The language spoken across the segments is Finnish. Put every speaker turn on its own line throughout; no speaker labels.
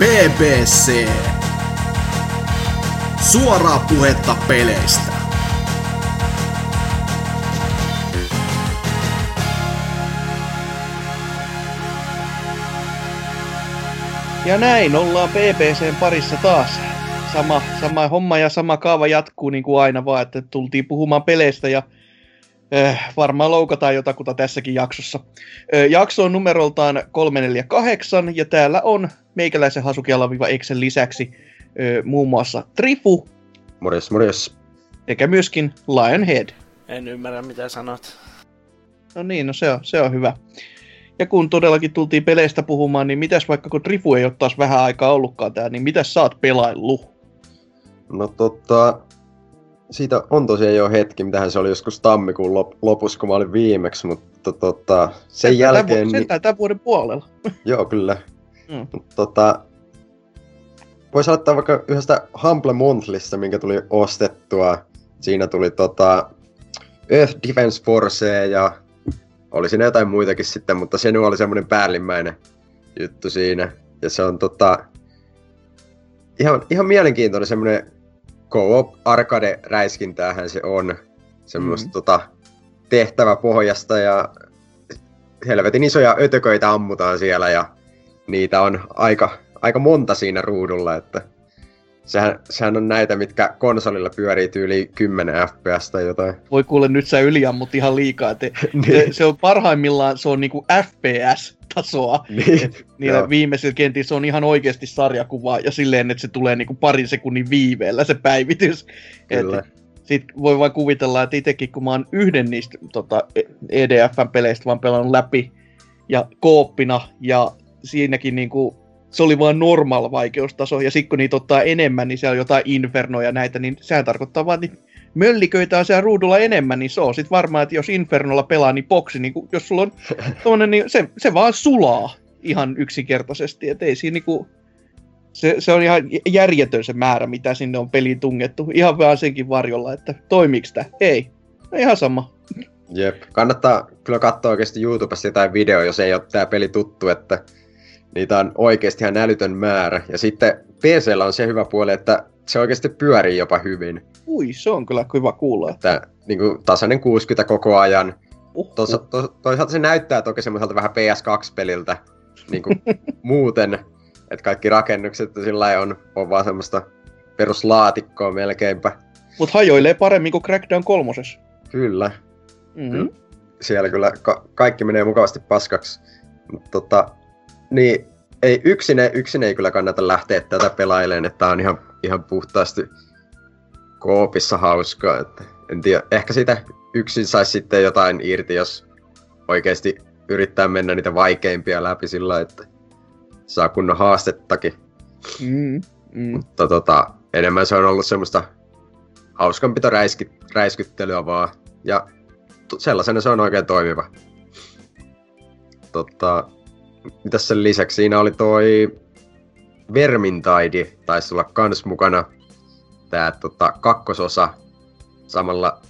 BBC. Suoraa puhetta peleistä.
Ja näin ollaan PPCn parissa taas. Sama, sama homma ja sama kaava jatkuu niin kuin aina vaan, että tultiin puhumaan peleistä ja äh, varmaan loukataan jotakuta tässäkin jaksossa. Äh, jakso on numeroltaan 348 ja täällä on meikäläisen hasukialaviva Excel lisäksi äh, muun muassa Trifu
Morjes, morjes.
sekä myöskin Lionhead.
En ymmärrä mitä sanot.
No niin, no se on, se on hyvä. Ja kun todellakin tultiin peleistä puhumaan, niin mitäs vaikka kun Trifu ei ole taas vähän aikaa ollutkaan tää, niin mitäs sä oot pelaillut?
No tota, siitä on tosiaan jo hetki, mitähän se oli joskus tammikuun lop- lopussa, kun mä olin viimeksi, mutta tota, sen jälkeen...
Tämän,
Niin,
tämän vuoden puolella.
joo, kyllä.
Mm.
Mut tota, voisi aloittaa vaikka yhdestä Humble Monthlysta, minkä tuli ostettua. Siinä tuli tota Earth Defense Force ja oli siinä jotain muitakin sitten, mutta se nyt oli semmoinen päällimmäinen juttu siinä. Ja se on tota, ihan, ihan mielenkiintoinen semmoinen co-op arcade räiskintähän se on. Semmoista
Mhm.
mm. tota, tehtäväpohjasta ja helvetin isoja ötököitä ammutaan siellä ja niitä on aika, aika monta siinä ruudulla, että sehän, sehän on näitä, mitkä konsolilla pyörii yli 10 fps tai jotain.
Voi kuule, nyt sä yliammut ihan liikaa. Te, se,
niin,
se on parhaimmillaan, se on niinku FPS-tasoa.
niin,
Niillä
Joo.
viimeisillä se on ihan oikeasti sarjakuvaa ja silleen, että se tulee niinku parin sekunnin viiveellä se päivitys.
Kyllä.
Et, sit voi vaan kuvitella, että itsekin kun mä oon yhden niistä tota, EDFn peleistä vaan pelannut läpi ja kooppina ja siinäkin niinku, se oli vaan normaal vaikeustaso ja sitten kun niitä ottaa enemmän, niin siellä on jotain infernoja ja näitä, niin sehän tarkoittaa vaan, että mölliköitä on siellä ruudulla enemmän, niin se on sitten varmaan, että jos Infernolla pelaa, niin boksi, niin kun, jos sulla on tommonen, niin se, se vaan sulaa ihan yksinkertaisesti, että ei siinä niinku, se, se on ihan järjetön se määrä, mitä sinne on peliin tungettu, ihan vaan senkin varjolla, että toimiks tää? Ei. No ihan sama.
Jep. Kannattaa kyllä katsoa oikeasti YouTubesta jotain videoa, jos ei ole tää peli tuttu, että niitä on oikeasti ihan älytön määrä. Ja sitten PCllä on se hyvä puoli, että se oikeasti pyörii jopa hyvin.
Ui, se on kyllä hyvä kuulla.
Että niin kuin, tasainen 60 koko ajan.
Uh,
Toisa, to, toisaalta se näyttää toki semmoiselta vähän PS2-peliltä niin kuin muuten, että kaikki rakennukset sillä on, on vaan semmoista peruslaatikkoa melkeinpä.
Mut hajoilee paremmin kuin Crackdown kolmosessa.
Kyllä,
Mm-hmm.
siellä kyllä ka- kaikki menee mukavasti paskaksi. Mutta tota, niin ei, yksin, ei, yksin ei kyllä kannata lähteä tätä pelailemaan, että on ihan, ihan puhtaasti koopissa hauskaa. Että en tiedä, ehkä sitä yksin saisi sitten jotain irti, jos oikeasti yrittää mennä niitä vaikeimpia läpi sillä että saa kunnon haastettakin.
Mm, mm.
Mutta tota, enemmän se on ollut semmoista hauskanpito räiski, räiskyttelyä vaan. Ja sellaisena se on oikein toimiva. Tota, mitäs sen lisäksi? Siinä oli toi Vermintaidi, taisi olla kans mukana. Tää tota, kakkososa. Samalla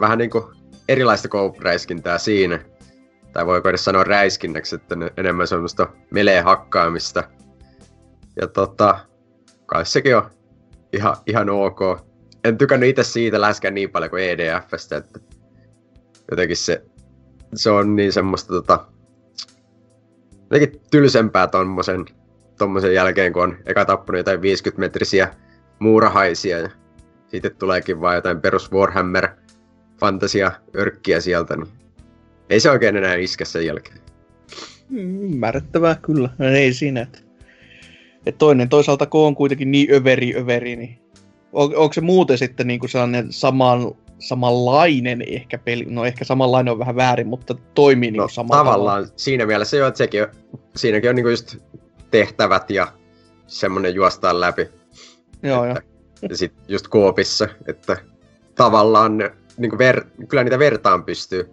vähän niinku erilaista koupräiskintää siinä. Tai voiko edes sanoa räiskinnäksi, että ne- enemmän semmoista melee hakkaamista. Ja tota, kai sekin on ihan, ihan ok. En tykännyt itse siitä läheskään niin paljon kuin EDFstä, että jotenkin se, se on niin semmoista tota, jotenkin tylsempää tommosen, tommosen jälkeen, kun on eka tappanut jotain 50-metrisiä muurahaisia ja sitten tuleekin vaan jotain perus Warhammer fantasia örkkiä sieltä, niin ei se oikein enää iske sen jälkeen.
Mm, Ymmärrettävää kyllä. No, ei siinä. Että et toinen toisaalta, kun on kuitenkin niin överi överi, niin on, onko se muuten sitten niin kuin sellainen saman, samanlainen ehkä peli? No ehkä samanlainen on vähän väärin, mutta toimii niin
No
samalla
tavallaan siinä mielessä jo, että sekin on, siinäkin on niinku just tehtävät ja semmonen juostaan läpi.
Joo, joo.
että, ja sit just koopissa, että tavallaan ne, niinku ver, kyllä niitä vertaan pystyy,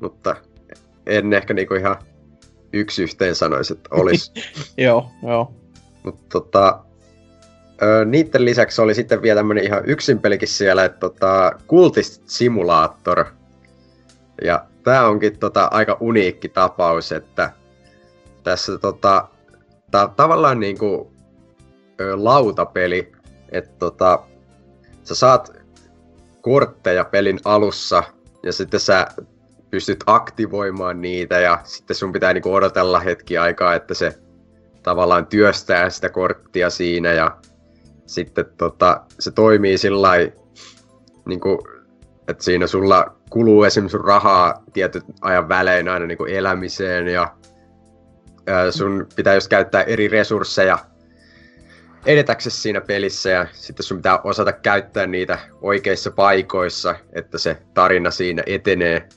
mutta en ehkä niinku ihan yksi yhteen sanoisi, että olisi.
Joo, joo.
Mutta tota, ö, niiden lisäksi oli sitten vielä tämmönen ihan yksin pelikin siellä, että tota, Cultist Simulator. Ja tää onkin tota, aika uniikki tapaus, että tässä tota, ta- tavallaan niinku ö, lautapeli, että tota, sä saat kortteja pelin alussa ja sitten sä pystyt aktivoimaan niitä ja sitten sun pitää niinku odotella hetki aikaa, että se tavallaan työstää sitä korttia siinä ja sitten tota, se toimii sillä niinku, että siinä sulla kuluu esimerkiksi rahaa tietyn ajan välein aina niinku elämiseen ja ää, sun pitää just käyttää eri resursseja edetäksesi siinä pelissä ja sitten sun pitää osata käyttää niitä oikeissa paikoissa, että se tarina siinä etenee.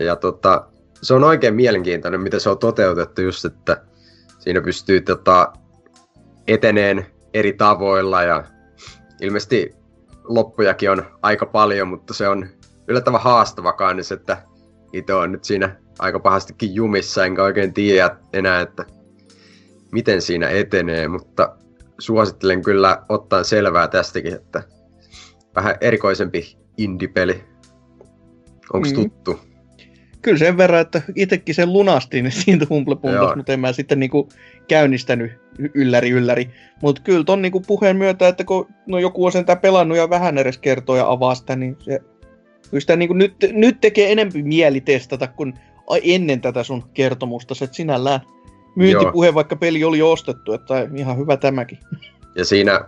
Ja tota, se on oikein mielenkiintoinen, miten se on toteutettu just, että siinä pystyy tota, eteneen eri tavoilla ja ilmeisesti loppujakin on aika paljon, mutta se on yllättävän haastava kannis, että itse on nyt siinä aika pahastikin jumissa, enkä oikein tiedä enää, että miten siinä etenee, mutta suosittelen kyllä ottaa selvää tästäkin, että vähän erikoisempi indie-peli. Onko mm. tuttu?
Kyllä sen verran, että itsekin sen lunastin siitä Humble mutta en mä sitten niinku käynnistänyt ylläri ylläri. Mutta kyllä ton niinku puheen myötä, että kun no joku on sen pelannut ja vähän edes kertoo ja avaa sitä, niin se sitä niinku nyt, nyt tekee enempi mieli testata kuin ennen tätä sun kertomusta. Se sinällään myyntipuhe, Joo. vaikka peli oli ostettu, että ihan hyvä tämäkin.
Ja siinä,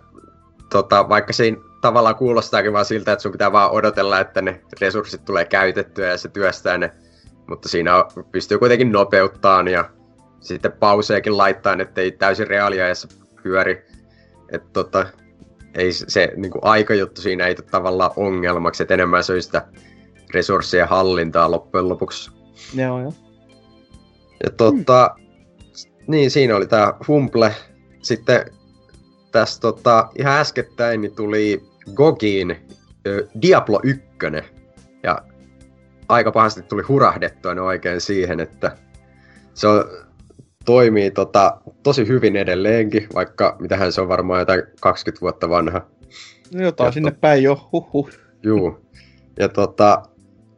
tota, vaikka siinä tavallaan kuulostaakin vaan siltä, että sun pitää vaan odotella, että ne resurssit tulee käytettyä ja se työstää ne, mutta siinä pystyy kuitenkin nopeuttaan ja sitten pauseekin laittaa, ettei täysin reaaliajassa pyöri. Että tota, ei se niin kuin aikajuttu siinä ei ole tavallaan ongelmaksi, että enemmän se on sitä resurssien hallintaa loppujen lopuksi.
Joo, joo.
Ja tota, hmm niin, siinä oli tämä Humble. Sitten tässä tota, ihan äskettäin niin tuli Gogiin ö, Diablo 1. Ja aika pahasti tuli hurahdettua ne oikein siihen, että se on, toimii tota, tosi hyvin edelleenkin, vaikka mitähän se on varmaan jotain 20 vuotta vanha.
No jotain ja sinne to... päin jo, huhhuh.
Juu. Ja tota,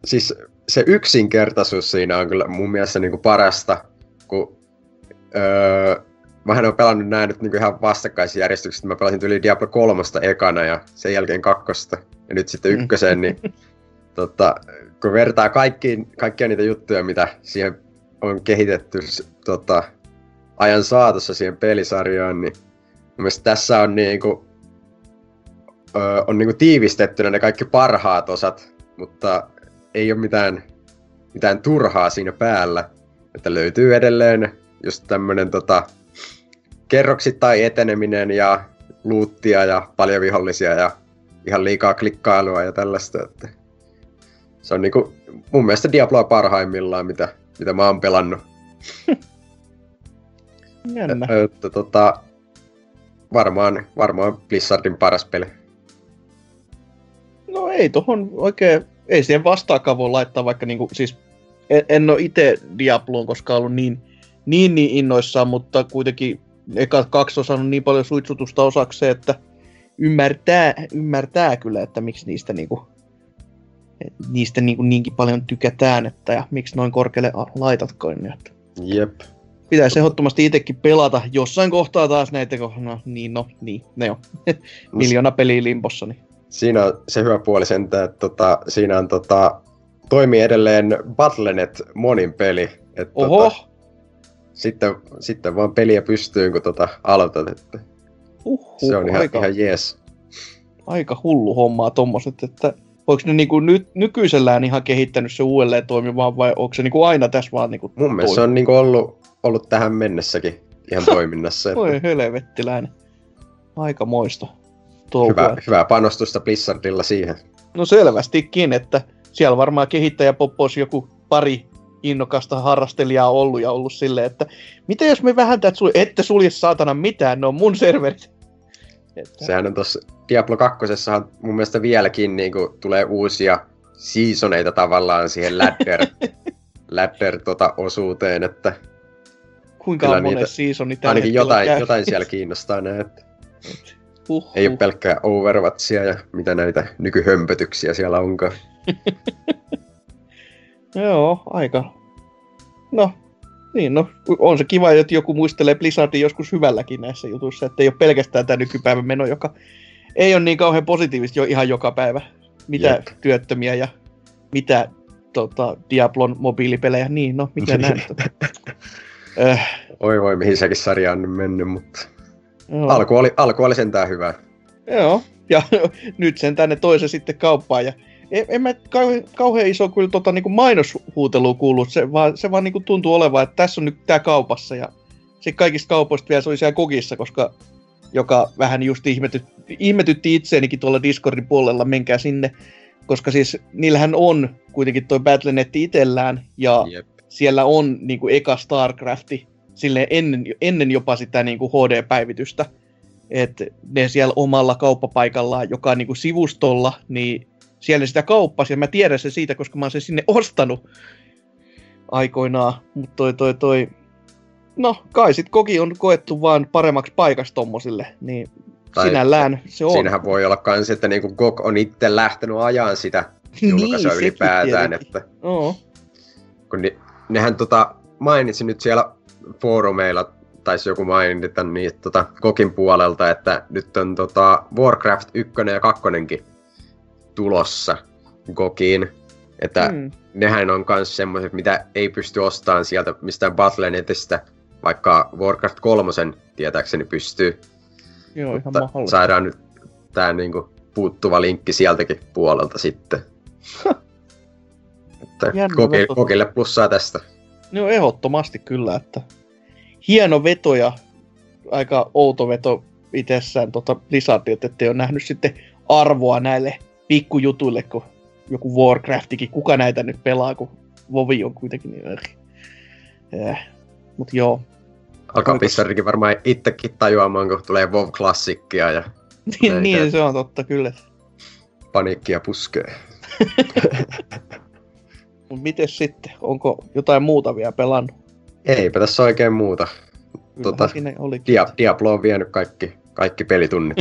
siis se yksinkertaisuus siinä on kyllä mun mielestä niin kuin parasta, kun öö, mähän olen pelannut nämä nyt niin ihan vastakkaisjärjestyksessä. Mä pelasin yli Diablo 3 ekana ja sen jälkeen kakkosta ja nyt sitten mm. ykkösen, niin tota, kun vertaa kaikkiin, kaikkia niitä juttuja, mitä siihen on kehitetty tota, ajan saatossa siihen pelisarjaan, niin mielestäni tässä on niinku, öö, on niinku tiivistettynä ne kaikki parhaat osat, mutta ei ole mitään, mitään turhaa siinä päällä. Että löytyy edelleen just tämmönen tota, kerroksittain eteneminen ja luuttia ja paljon vihollisia ja ihan liikaa klikkailua ja tällaista. Että se on niinku mun mielestä Diabloa parhaimmillaan, mitä, mitä mä oon pelannut.
Jännä.
Että, tota, varmaan, varmaan Blizzardin paras peli.
No ei tohon oikein, ei siihen vastaakaan voi laittaa, vaikka niinku, siis en, en ole itse Diabloon koskaan ollut niin niin, niin innoissaan, mutta kuitenkin eka kaksi on saanut niin paljon suitsutusta osakseen, että ymmärtää, ymmärtää kyllä, että miksi niistä niinku, niistä niinku niinkin paljon tykätään, että ja miksi noin korkealle laitatkoin. Niin että
Jep.
Pitäisi ehdottomasti itsekin pelata jossain kohtaa taas näitä, no niin, no niin, ne on miljoona peliä limpossa. Niin.
Siinä on se hyvä puoli sentään, että tota, siinä on tota, toimii edelleen Battlenet monin peli. Että
Oho! Tota,
sitten, sitten vaan peliä pystyyn, kun tota aloitat. Että
Uhuh,
se on ihan, aika, ihan jees.
Aika hullu hommaa tommoset, että onko ne niinku nyt, nykyisellään ihan kehittänyt se uudelleen toimimaan vai onko se niinku aina tässä vaan niinku
Mun mielestä se on niinku ollut, ollut tähän mennessäkin ihan toiminnassa.
Voi että... helvettiläinen. Aika moista.
Hyvä, hyvää panostusta Blizzardilla siihen.
No selvästikin, että siellä varmaan kehittäjä popposi joku pari innokasta harrastelijaa ollut ja ollut silleen, että mitä jos me vähän tätä sul- ette sulje saatana mitään, ne on mun serverit.
Että... Sehän on tossa Diablo 2. mun mielestä vieläkin niin kuin, tulee uusia seasoneita tavallaan siihen ladder, ladder tota, osuuteen, että
Kuinka on monen seasoni tällä
Ainakin jotain, jotain siellä kiinnostaa näin, että uh-huh. ei ole pelkkää Overwatchia ja mitä näitä nykyhömpötyksiä siellä onkaan.
Joo, aika. No, Niin, no on se kiva, että joku muistelee Blizzardin joskus hyvälläkin näissä jutuissa, että ei ole pelkästään tämä nykypäivän meno, joka ei ole niin kauhean positiivista jo ihan joka päivä. Mitä Jep. työttömiä ja mitä tota, Diablon mobiilipelejä, niin no, mitä näin.
Äh. Oi voi, mihin sekin sarja on mennyt, mutta Joo. alku oli, alku oli sentään hyvä.
Joo, ja nyt sen tänne toisen sitten kauppaan. Ja en, en mä kauhean, kauhean iso kyllä tota, niin mainoshuutelua kuullut, se vaan, se vaan niin tuntuu olevan, että tässä on nyt tämä kaupassa. Ja se kaikista kaupoista vielä se oli siellä kokissa, koska joka vähän just ihmety, ihmetytti itseenikin tuolla Discordin puolella, menkää sinne, koska siis niillähän on kuitenkin toi Battlenet itsellään, ja Jep. Siellä on niin kuin eka StarCrafti sille ennen, ennen jopa sitä niin kuin HD-päivitystä, että ne siellä omalla kauppapaikallaan, joka on niin kuin sivustolla, niin siellä sitä kauppasi, ja mä tiedän se siitä, koska mä oon sen sinne ostanut aikoinaan, mutta toi, toi, toi, no kai sit koki on koettu vaan paremmaksi paikaksi tommosille, niin tai sinällään se on.
Siinähän voi olla kans, että niinku GOG on itse lähtenyt ajaan sitä julkaisua niin, ylipäätään, että Oo. kun ni, nehän tota, mainitsin nyt siellä foorumeilla, taisi joku mainita niin, tota, Kokin puolelta, että nyt on tota, Warcraft 1 ja 2 tulossa Gokiin. Että mm. nehän on myös semmoiset, mitä ei pysty ostamaan sieltä mistään Battle.netistä, vaikka Warcraft 3 tietääkseni pystyy.
Joo, ihan Mutta mahdollista.
saadaan nyt tämä niinku puuttuva linkki sieltäkin puolelta sitten. että kokille, kokille plussaa tästä.
Joo, ehdottomasti kyllä, että hieno veto ja aika outo veto itsessään tota Blizzardilta, että ei ole nähnyt sitten arvoa näille pikkujutuille, kun joku Warcraftikin, kuka näitä nyt pelaa, kun Vovi on kuitenkin niin äh. Mut joo.
Alkaa Pissarikin varmaan itsekin tajuamaan, kun tulee WoW-klassikkia ja...
niin, niin se on totta, kyllä.
Paniikkia puskee.
Mut miten sitten? Onko jotain muuta vielä pelannut?
Eipä tässä oikein muuta. Tota, Dia- Diablo on vienyt kaikki, kaikki pelitunnit.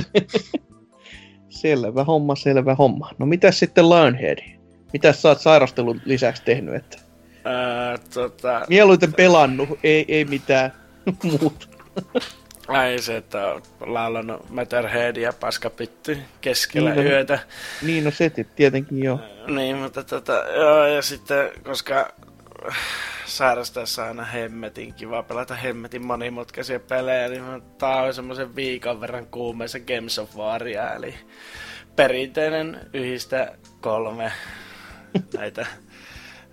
Selvä homma, selvä homma. No mitä sitten Lionhead? Mitä sä oot sairastelun lisäksi tehnyt? Että...
Ää, tota...
Mieluiten pelannut, ei, ei mitään muuta.
Ai se, että on laulannut Matterheadia paskapitty keskellä niin, no, yötä.
Niin, no se tietenkin joo.
Niin, mutta tota, joo, ja sitten, koska sairastaessa aina hemmetin kiva pelata hemmetin monimutkaisia pelejä, niin tää on semmoisen viikon verran kuumeessa Games of Waria, eli perinteinen yhdistä kolme näitä.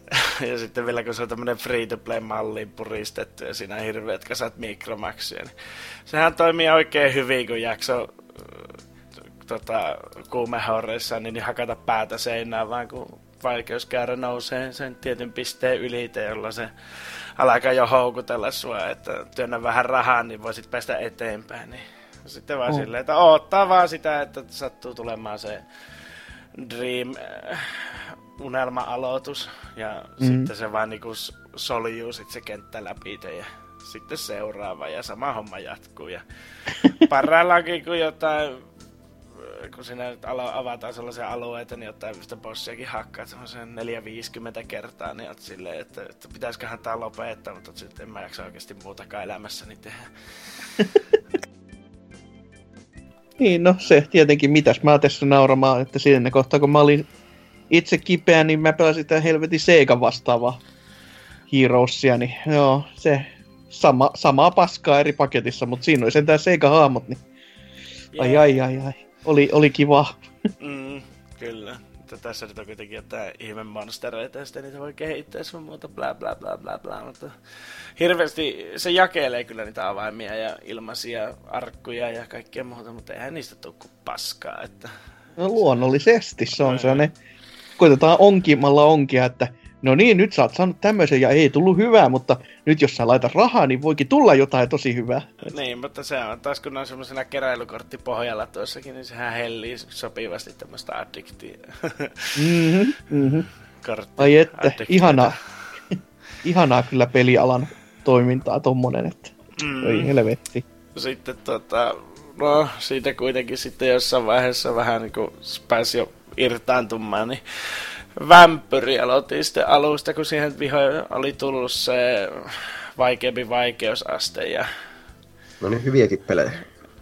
ja sitten vielä kun se on tämmönen free-to-play-malliin puristettu ja siinä hirveät kasat mikromaksuja, niin sehän toimii oikein hyvin, kun jakso tota, kuumehorreissa, niin hakata päätä seinään, vaan kun vaikeuskäärä nousee sen tietyn pisteen ylite, jolla se alkaa jo houkutella sua, että työnnä vähän rahaa, niin voisit päästä eteenpäin. Niin sitten vaan oh. silleen, että oottaa vaan sitä, että sattuu tulemaan se Dream äh, unelma-aloitus ja mm. sitten se vaan niinku soljuu sit se kenttä läpi ja sitten seuraava ja sama homma jatkuu. Ja parhaillaankin kun jotain kun sinä nyt avataan sellaisia alueita, niin ottaa mistä bossiakin hakkaa semmoisen 450 kertaa, niin oot silleen, että, että pitäisiköhän tää lopettaa, mutta sitten en mä jaksa oikeasti muutakaan elämässäni tehdä.
niin, no se tietenkin, mitäs mä tässä nauramaan, että siinä kohtaa kun mä olin itse kipeä, niin mä pelasin sitä helvetin Seikan vastaavaa Heroesia, niin joo, se sama, samaa paskaa eri paketissa, mutta siinä oli sentään Seiga-haamot, niin ai ai ai ai oli, oli kiva.
Mm, kyllä. Mutta tässä nyt on kuitenkin jotain ihme monstereita ja sitten niitä voi kehittää sun muuta bla bla bla bla bla. Mutta hirveästi se jakelee kyllä niitä avaimia ja ilmaisia arkkuja ja kaikkea muuta, mutta eihän niistä tule kuin paskaa. Että...
No luonnollisesti se on sellainen, koitetaan onkimalla onkia, että no niin, nyt sä oot saanut tämmöisen ja ei tullut hyvää, mutta nyt jos sä laitat rahaa, niin voikin tulla jotain tosi hyvää.
Niin, mutta se on taas kun on semmoisena keräilykorttipohjalla tuossakin, niin sehän hellii sopivasti tämmöistä addiktia.
mm-hmm, mm-hmm. Ai että, ihanaa. ihanaa kyllä pelialan toimintaa tommonen, että mm. ei helvetti.
Sitten tota, no siitä kuitenkin sitten jossain vaiheessa vähän niin kuin pääsi jo irtaantumaan, niin Vampyri aloitin sitten alusta, kun siihen vihoin oli tullut se vaikeampi vaikeusaste ja
No niin, hyviäkin pelejä.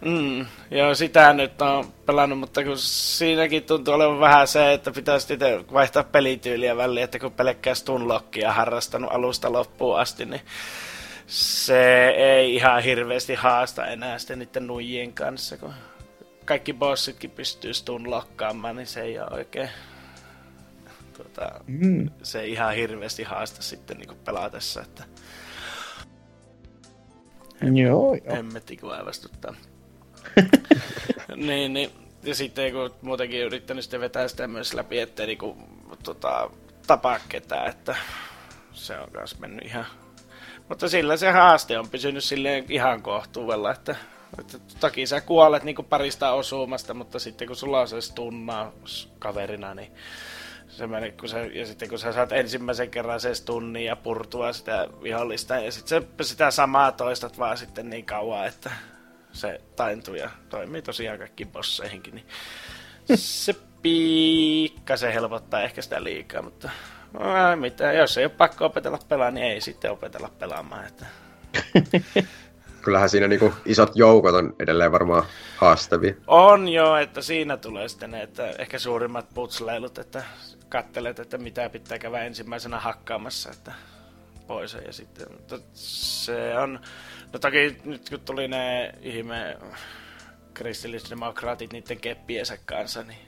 Mm, joo, sitä nyt on pelannut, mutta kun siinäkin tuntuu olevan vähän se, että pitäisi itse vaihtaa pelityyliä väliin, että kun pelkkää Stunlockia harrastanut alusta loppuun asti, niin se ei ihan hirveästi haasta enää sitten niiden nuijien kanssa, kun kaikki bossitkin pystyy stunlokkaamaan, niin se ei ole oikein tuota, mm. se ei ihan hirveästi haasta sitten niin pelatessa, että
Joo, joo.
Hemmetti kun niin, niin, ja sitten kun muutenkin yrittänyt sitten vetää sitä myös läpi, ettei niinku, tota, tapaa ketään, että se on myös mennyt ihan... Mutta sillä se haaste on pysynyt silleen ihan kohtuudella, että toki sä kuolet niinku parista osumasta, mutta sitten kun sulla on se stunnaus kaverina, niin se meni, kun sä, ja sitten kun sä saat ensimmäisen kerran se tunnin ja purtua sitä vihollista, ja sitten se, sitä samaa toistat vaan sitten niin kauan, että se taintuu ja toimii tosiaan kaikki bosseihinkin, niin se pikkasen helpottaa ehkä sitä liikaa, mutta no, mitä, jos ei ole pakko opetella pelaa, niin ei sitten opetella pelaamaan. Että...
Kyllähän siinä niinku isot joukot on edelleen varmaan haastavia.
On joo, että siinä tulee sitten ne, että ehkä suurimmat putsleilut, että kattelet, että mitä pitää käydä ensimmäisenä hakkaamassa, että pois. Ja sitten se on, no toki nyt kun tuli ne ihme kristillisdemokraatit niiden keppiensä kanssa, niin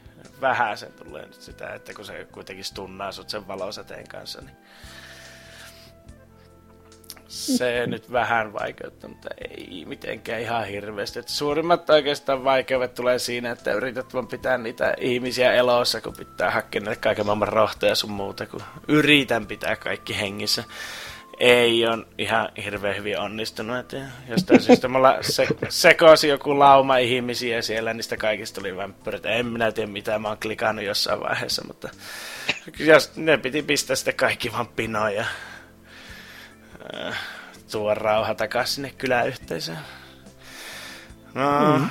vähän se tulee nyt sitä, että kun se kuitenkin stunnaa sut sen valosäteen kanssa, niin se nyt vähän vaikeuttaa, mutta ei mitenkään ihan hirveästi. Et suurimmat oikeastaan vaikeudet tulee siinä, että yrität vaan pitää niitä ihmisiä elossa, kun pitää hakea kaiken maailman rohtoja sun muuta, kun yritän pitää kaikki hengissä. Ei on ihan hirveän hyvin onnistunut. Et jostain syystä mulla se, sekosi joku lauma ihmisiä siellä, niistä kaikista tuli vampyrit. En minä tiedä mitä mä oon klikannut jossain vaiheessa, mutta jos ne piti pistää sitten kaikki vaan pinoja. Äh, tuo rauha takaisin sinne kyläyhteisöön. No, mm.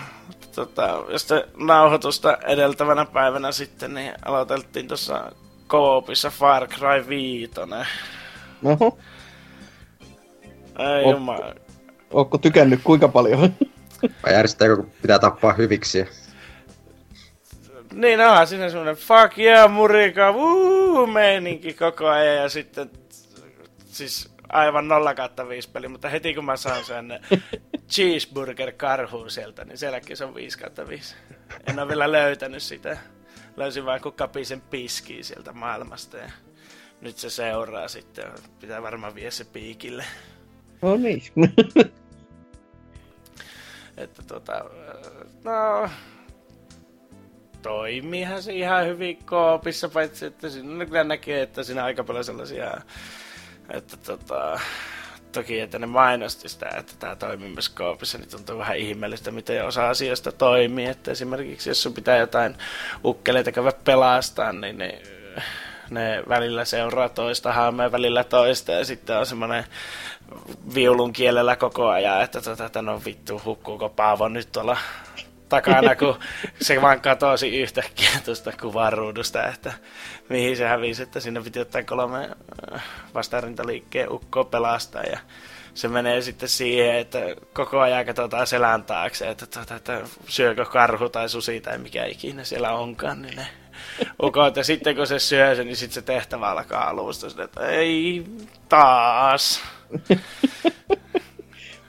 tota, josta nauhoitusta edeltävänä päivänä sitten, niin aloiteltiin tuossa Koopissa Far Cry 5.
Oho.
Ei jumala.
Ootko tykännyt kuinka paljon?
Vai järjestääkö, kun pitää tappaa hyviksi?
Niin onhan siinä semmonen fuck yeah murika, wuu, meininki koko ajan ja sitten siis aivan 0 5 peli, mutta heti kun mä saan sen cheeseburger karhuun sieltä, niin sielläkin se on 5 5. En ole vielä löytänyt sitä. Löysin vain kun kapisen piskiä sieltä maailmasta ja nyt se seuraa sitten. Pitää varmaan vie se piikille.
No niin.
että tota, no, toimiihan se ihan hyvin koopissa, paitsi että siinä kyllä näkee, että siinä aika paljon sellaisia että tota, toki, että ne mainosti sitä, että tämä toimii myös koopissa, niin tuntuu vähän ihmeellistä, miten osa asioista toimii. Että esimerkiksi jos sun pitää jotain ukkeleita käydä pelastaa, niin ne, ne välillä seuraa toista haamea välillä toista ja sitten on semmoinen viulun kielellä koko ajan, että tota, on vittu, hukkuuko Paavo nyt tuolla takana, kun se vaan katosi yhtäkkiä tuosta kuvaruudusta, että mihin se hävisi, että sinne piti ottaa kolme äh, vastarintaliikkeen ukkoa pelastaa ja se menee sitten siihen, että koko ajan katsotaan selän taakse, että, että, tuota, että syökö karhu tai susi tai mikä ikinä siellä onkaan, niin ne ukot. Ja sitten kun se syö sen, niin sitten se tehtävä alkaa alusta, että ei taas.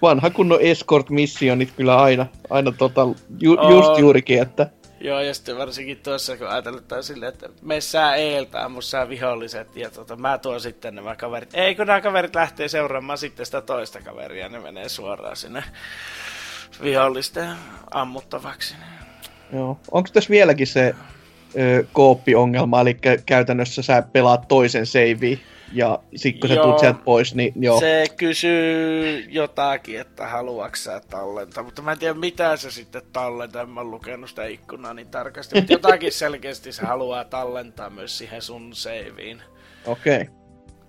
vanha kunnon escort-missionit kyllä aina, aina tota, ju, oh. just juurikin, että...
Joo, ja sitten varsinkin tuossa, kun ajatellaan silleen, että me sää eeltä, ammussa viholliset, ja tota, mä tuon sitten nämä kaverit. Ei, kun nämä kaverit lähtee seuraamaan sitten sitä toista kaveria, ne menee suoraan sinne vihollisten ammuttavaksi.
Joo. Onko tässä vieläkin se ö, kooppiongelma, eli käytännössä sä pelaat toisen seiviin ja sitten kun sä tulet sieltä pois, niin joo.
Se kysyy jotakin, että haluatko sä tallentaa, mutta mä en tiedä mitä se sitten tallentaa, en mä lukenut sitä ikkunaa niin tarkasti, mutta jotakin selkeästi se haluaa tallentaa myös siihen sun saveen.
Okei. Okay.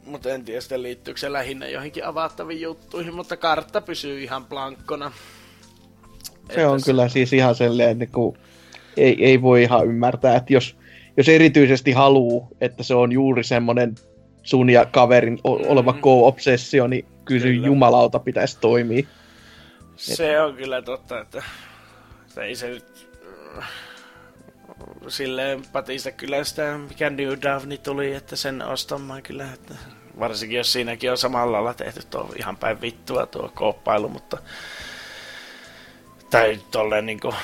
Mutta en tiedä sitten liittyykö se lähinnä johonkin avattaviin juttuihin, mutta kartta pysyy ihan blankkona.
Se että on se... kyllä siis ihan sellainen, että kun ei, ei voi ihan ymmärtää, että jos, jos erityisesti haluaa, että se on juuri semmoinen sun ja kaverin oleva mm-hmm. co-obsessio, niin kyllä, kyllä. jumalauta pitäisi toimia.
Se on kyllä totta, että, että ei se nyt silleen patista kyllä sitä, mikä New Davni tuli, että sen ostamaan kyllä, että varsinkin jos siinäkin on samalla lailla tehty tuo ihan päin vittua tuo kooppailu, mutta tai tolleen niinku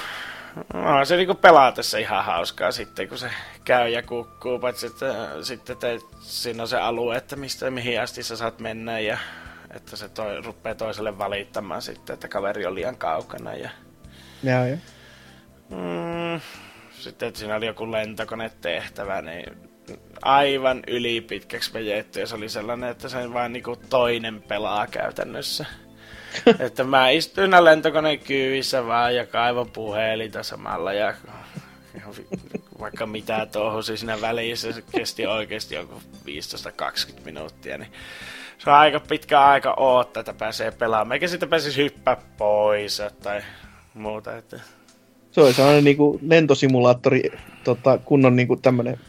on se niinku pelaatessa ihan hauskaa sitten, kun se käy ja kukkuu, paitsi että sitten te, siinä on se alue, että mistä, mihin asti sä saat mennä ja että se toi, rupeaa toiselle valittamaan sitten, että kaveri on liian kaukana ja...
Joo, joo.
Mm, sitten, että siinä oli joku lentokonetehtävä, niin aivan yli pitkäksi vejetty ja se oli sellainen, että se vain niinku toinen pelaa käytännössä. että mä istuin lentokoneen kyyvissä vaan ja kaivan puhelinta samalla ja vaikka mitä touhusi siinä välissä, se kesti oikeasti joku 15-20 minuuttia, niin se on aika pitkä aika oottaa, että pääsee pelaamaan. Eikä sitten pääsisi hyppää pois tai muuta. Että...
Se on sellainen niin kuin lentosimulaattori, tota, kunnon niin kuin tämmöinen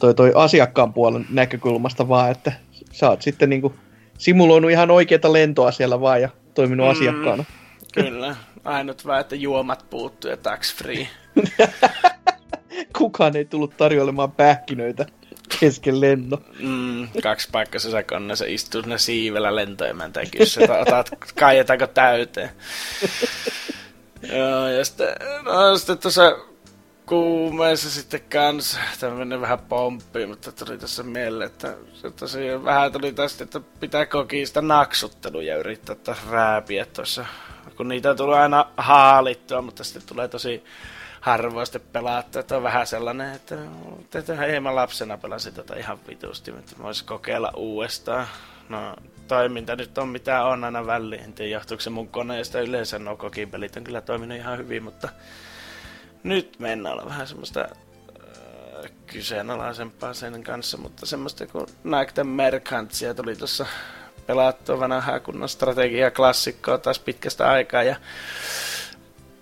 toi, toi asiakkaan puolen näkökulmasta vaan, että sä oot sitten niin kuin simuloinut ihan oikeita lentoa siellä vaan ja toiminut mm, asiakkaana.
Kyllä. Ainut vaan, että juomat puuttuu ja tax free.
Kukaan ei tullut tarjoilemaan pähkinöitä kesken lennon.
Mm, kaksi paikkaisessa kannassa istuu sinne siivellä lentoemäntä kysyy, että otat, kaijetaanko täyteen. Joo, ja sitten, no, sitten tuossa kuumeessa sitten kans tämmönen vähän pomppi, mutta tuli tässä mieleen, että se tosiaan vähän tuli tästä, että pitää kokista naksutteluja yrittää rääpiä tuossa. Kun niitä tullut aina haalittua, mutta sitten tulee tosi harvoin sitten pelattu, että on vähän sellainen, että, että hei mä lapsena pelasin tätä ihan vitusti, että mä voisin kokeilla uudestaan. No, toiminta nyt on mitä on aina väliin, en tiedä johtuuko se mun koneesta. Yleensä, no kokipelit on kyllä toiminut ihan hyvin, mutta nyt mennään olla vähän semmoista äh, kyseenalaisempaa sen kanssa, mutta semmoista kuin Nike Mercantsia tuli tuossa pelattua vanhaa kunnon strategia-klassikkoa taas pitkästä aikaa ja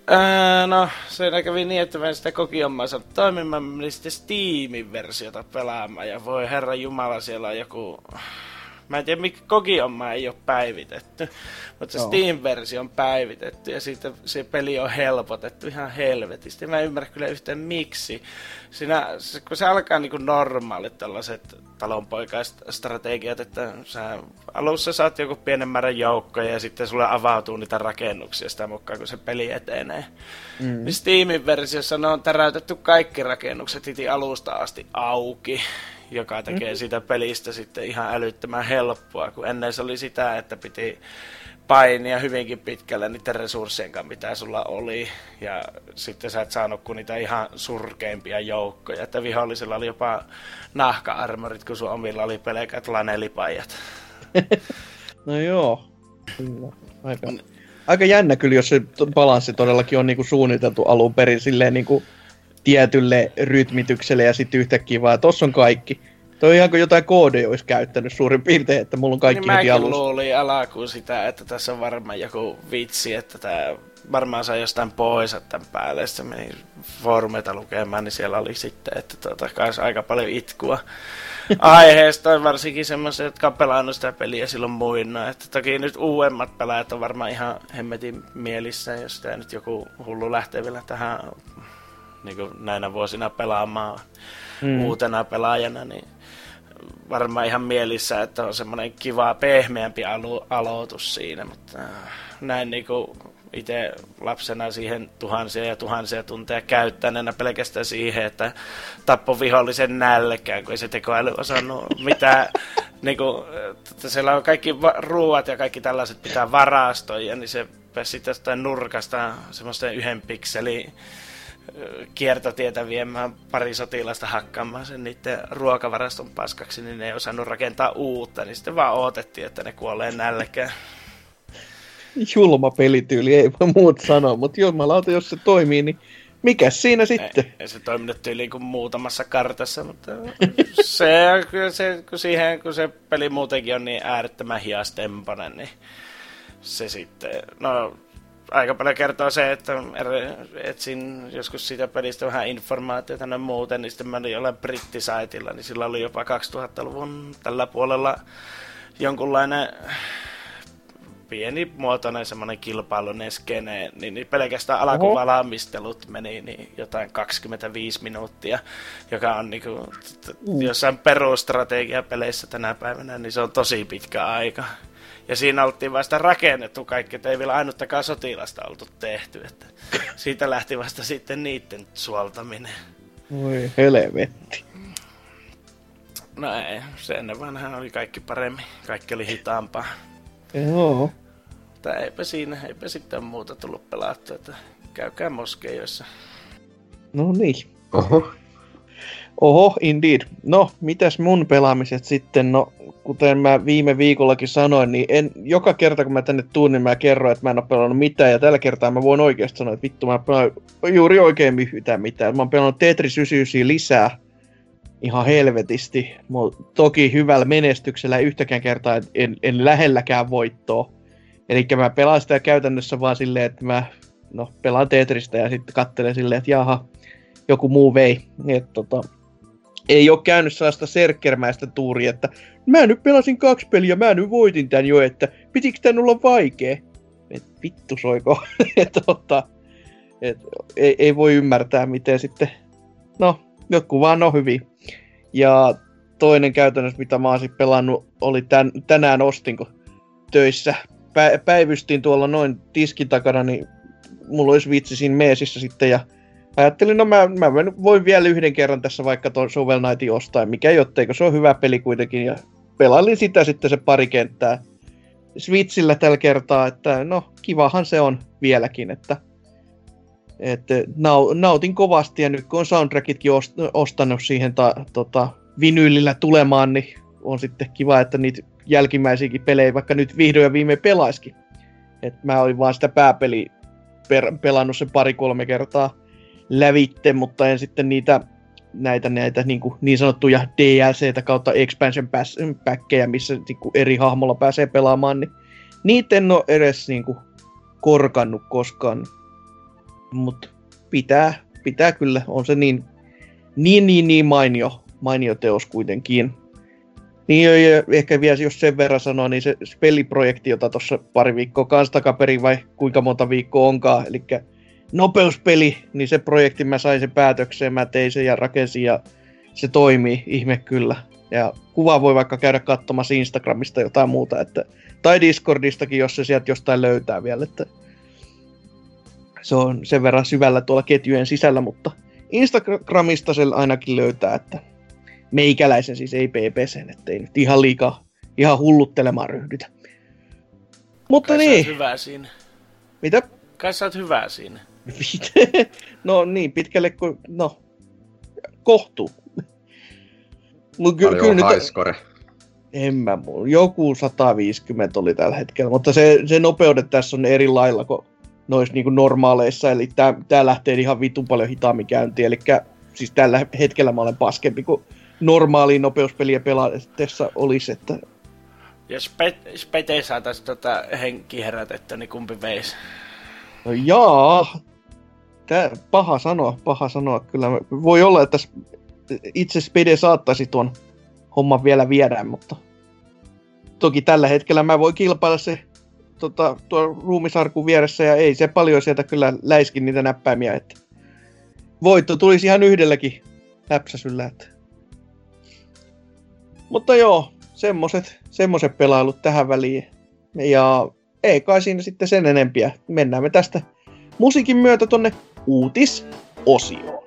Öö, no, se kävi niin, että mä sitä koki omansa toimimaan, menin sitten Steamin versiota pelaamaan, ja voi herra jumala, siellä on joku Mä en tiedä, mikä Kogioma ei ole päivitetty, mutta se Steam-versio on päivitetty ja siitä se peli on helpotettu ihan helvetisti. Mä en ymmärrä kyllä yhtään miksi. Siinä, kun se alkaa niin kuin normaalit tällaiset talonpoikaistrategiat, että sä alussa saat joku pienen määrän joukkoja ja sitten sulle avautuu niitä rakennuksia sitä mukaan, kun se peli etenee. Mm. Niin Steamin versiossa ne on täräytetty kaikki rakennukset heti alusta asti auki joka tekee mm. siitä pelistä sitten ihan älyttömän helppoa, kun ennen se oli sitä, että piti painia hyvinkin pitkälle niiden resurssien kanssa, mitä sulla oli. Ja sitten sä et saanut kuin niitä ihan surkeimpia joukkoja. Että vihollisilla oli jopa nahka-armorit, kun sun omilla oli pelkät lanelipajat.
no joo. Aika, aika jännä kyllä, jos se balanssi todellakin on niinku suunniteltu alun perin silleen niinku tietylle rytmitykselle ja sitten yhtäkkiä vaan, tossa on kaikki. Toi on ihan kuin jotain koodeja olisi käyttänyt suurin piirtein, että mulla on kaikki
niin heti alussa. luulin alakuun sitä, että tässä on varmaan joku vitsi, että tämä varmaan saa jostain pois tämän päälle. Sitten meni foorumeita lukemaan, niin siellä oli sitten, että tuota, aika paljon itkua aiheesta, varsinkin semmoiset, jotka on pelannut sitä peliä silloin muina. Että toki nyt uudemmat pelaajat on varmaan ihan hemmetin mielissä, jos sitä nyt joku hullu lähtee vielä tähän niin kuin näinä vuosina pelaamaan mm. uutena pelaajana, niin varmaan ihan mielissä, että on semmoinen kiva, pehmeämpi alo- aloitus siinä, mutta äh, näin niin kuin itse lapsena siihen tuhansia ja tuhansia tunteja käyttäneenä pelkästään siihen, että tappo vihollisen nälkään, kun ei se tekoäly osannut mitään. niin kuin, että siellä on kaikki ruuat ja kaikki tällaiset pitää varastoja, niin se pääsi sitten nurkasta semmoisten yhden pikselin kiertotietä viemään pari sotilasta hakkaamaan sen niiden ruokavaraston paskaksi, niin ne ei osannut rakentaa uutta, niin sitten vaan odotettiin, että ne kuolee nälkään.
Julma pelityyli, ei voi muut sanoa, mutta jumalauta, jos se toimii, niin mikä siinä sitten? Ei,
ei se toiminut tyyliin kuin muutamassa kartassa, mutta se, se, kun, siihen, kun se peli muutenkin on niin äärettömän hiastemponen, niin se sitten, no aika paljon kertoo se, että etsin joskus siitä pelistä vähän informaatiota ja muuten, niin sitten mä olin jollain brittisaitilla, niin sillä oli jopa 2000-luvun tällä puolella jonkunlainen pienimuotoinen semmoinen kilpailunen skene, niin, niin pelkästään alkuvalmistelut meni niin jotain 25 minuuttia, joka on niin kuin, mm. jossain perustrategiapeleissä tänä päivänä, niin se on tosi pitkä aika. Ja siinä oltiin vasta rakennettu kaikki, että ei vielä ainuttakaan sotilasta oltu tehty. Että siitä lähti vasta sitten niiden suoltaminen.
Voi helvetti.
No ei, se ennen vanhaan oli kaikki paremmin. Kaikki oli hitaampaa.
Joo.
Tai eipä siinä, eipä sitten muuta tullut pelattua, että käykää moskeijoissa.
No niin.
Oho.
Oho, indeed. No, mitäs mun pelaamiset sitten? No, kuten mä viime viikollakin sanoin, niin en, joka kerta kun mä tänne tuun, niin mä kerron, että mä en ole pelannut mitään. Ja tällä kertaa mä voin oikeasti sanoa, että vittu, mä pelaan juuri oikein yhtään mitään. Mä oon pelannut Tetris 99 lisää ihan helvetisti. Mut toki hyvällä menestyksellä yhtäkään kertaa en, en lähelläkään voittoa. Eli mä pelaan sitä käytännössä vaan silleen, että mä no, pelaan Tetristä ja sitten katselen silleen, että jaha, joku muu vei. Et, tota, ei ole käynyt sellaista serkkermäistä tuuria, että mä nyt pelasin kaksi peliä, mä nyt voitin tän jo, että pitikö tän olla vaikea? Et vittu soiko. et, tota, et, ei, ei, voi ymmärtää, miten sitten, no, joku vaan on hyvin. Ja toinen käytännössä, mitä mä oon pelannut, oli tän, tänään ostin, kun töissä pä, päivystin tuolla noin tiskin takana, niin mulla olisi vitsi siinä meesissä sitten ja ajattelin, no mä, mä voin vielä yhden kerran tässä vaikka tuon Shovel Knightin ostaa, mikä jotteiko se on hyvä peli kuitenkin. Ja pelailin sitä sitten se pari kenttää Switchillä tällä kertaa, että no kivahan se on vieläkin, että, että nautin kovasti. Ja nyt kun on soundtrackitkin ostanut siihen ta, tota, vinyylillä tulemaan, niin on sitten kiva, että niitä jälkimmäisiäkin pelejä vaikka nyt vihdoin ja viimein pelaiskin. Et mä olin vaan sitä pääpeli per, pelannut se pari-kolme kertaa lävitte, mutta en sitten niitä näitä, näitä niin, kuin niin sanottuja DLCtä kautta expansion packkejä, missä niin kuin eri hahmolla pääsee pelaamaan, niin niitä en ole edes niin kuin, korkannut koskaan. Mutta pitää, pitää kyllä, on se niin, niin, niin, niin mainio, mainio teos kuitenkin. Niin ja ehkä vielä jos sen verran sanoa, niin se peliprojekti, jota tuossa pari viikkoa kanssa takaperin vai kuinka monta viikkoa onkaan, eli nopeuspeli, niin se projekti mä sain sen päätökseen, mä tein sen ja rakensin ja se toimii, ihme kyllä. Ja kuva voi vaikka käydä katsomassa Instagramista jotain muuta, että, tai Discordistakin, jos se sieltä jostain löytää vielä, että se on sen verran syvällä tuolla ketjujen sisällä, mutta Instagramista se ainakin löytää, että meikäläisen siis ei PPCn, ettei nyt ihan liikaa ihan hulluttelemaan ryhdytä. Mutta
Kai
niin.
hyvä siinä.
Mitä?
Kai sä oot hyvä siinä.
No niin, pitkälle kuin, no, kohtuu.
Mut ky- kyllä nyt... Highscore.
En mä, joku 150 oli tällä hetkellä, mutta se, se nopeudet tässä on eri lailla kuin noissa niin normaaleissa, eli tää, tää lähtee ihan vitun paljon hitaammin käyntiin, eli siis tällä hetkellä mä olen paskempi kuin normaali nopeuspeliä pelaatessa olisi, että...
Jos Pete saataisiin tota henki herätettyä, niin kumpi veisi?
No jaa, Tää, paha sanoa, paha sanoa kyllä. Voi olla, että itse Spede saattaisi tuon homman vielä viedä, mutta toki tällä hetkellä mä voin kilpailla se tota, tuo ruumisarkun vieressä ja ei se paljon sieltä kyllä läiskin niitä näppäimiä, että voitto tulisi ihan yhdelläkin läpsäsyllä. Että. Mutta joo, semmoset, semmoset pelailut tähän väliin. Ja ei kai siinä sitten sen enempiä. Mennään me tästä musiikin myötä tonne uutisosioon.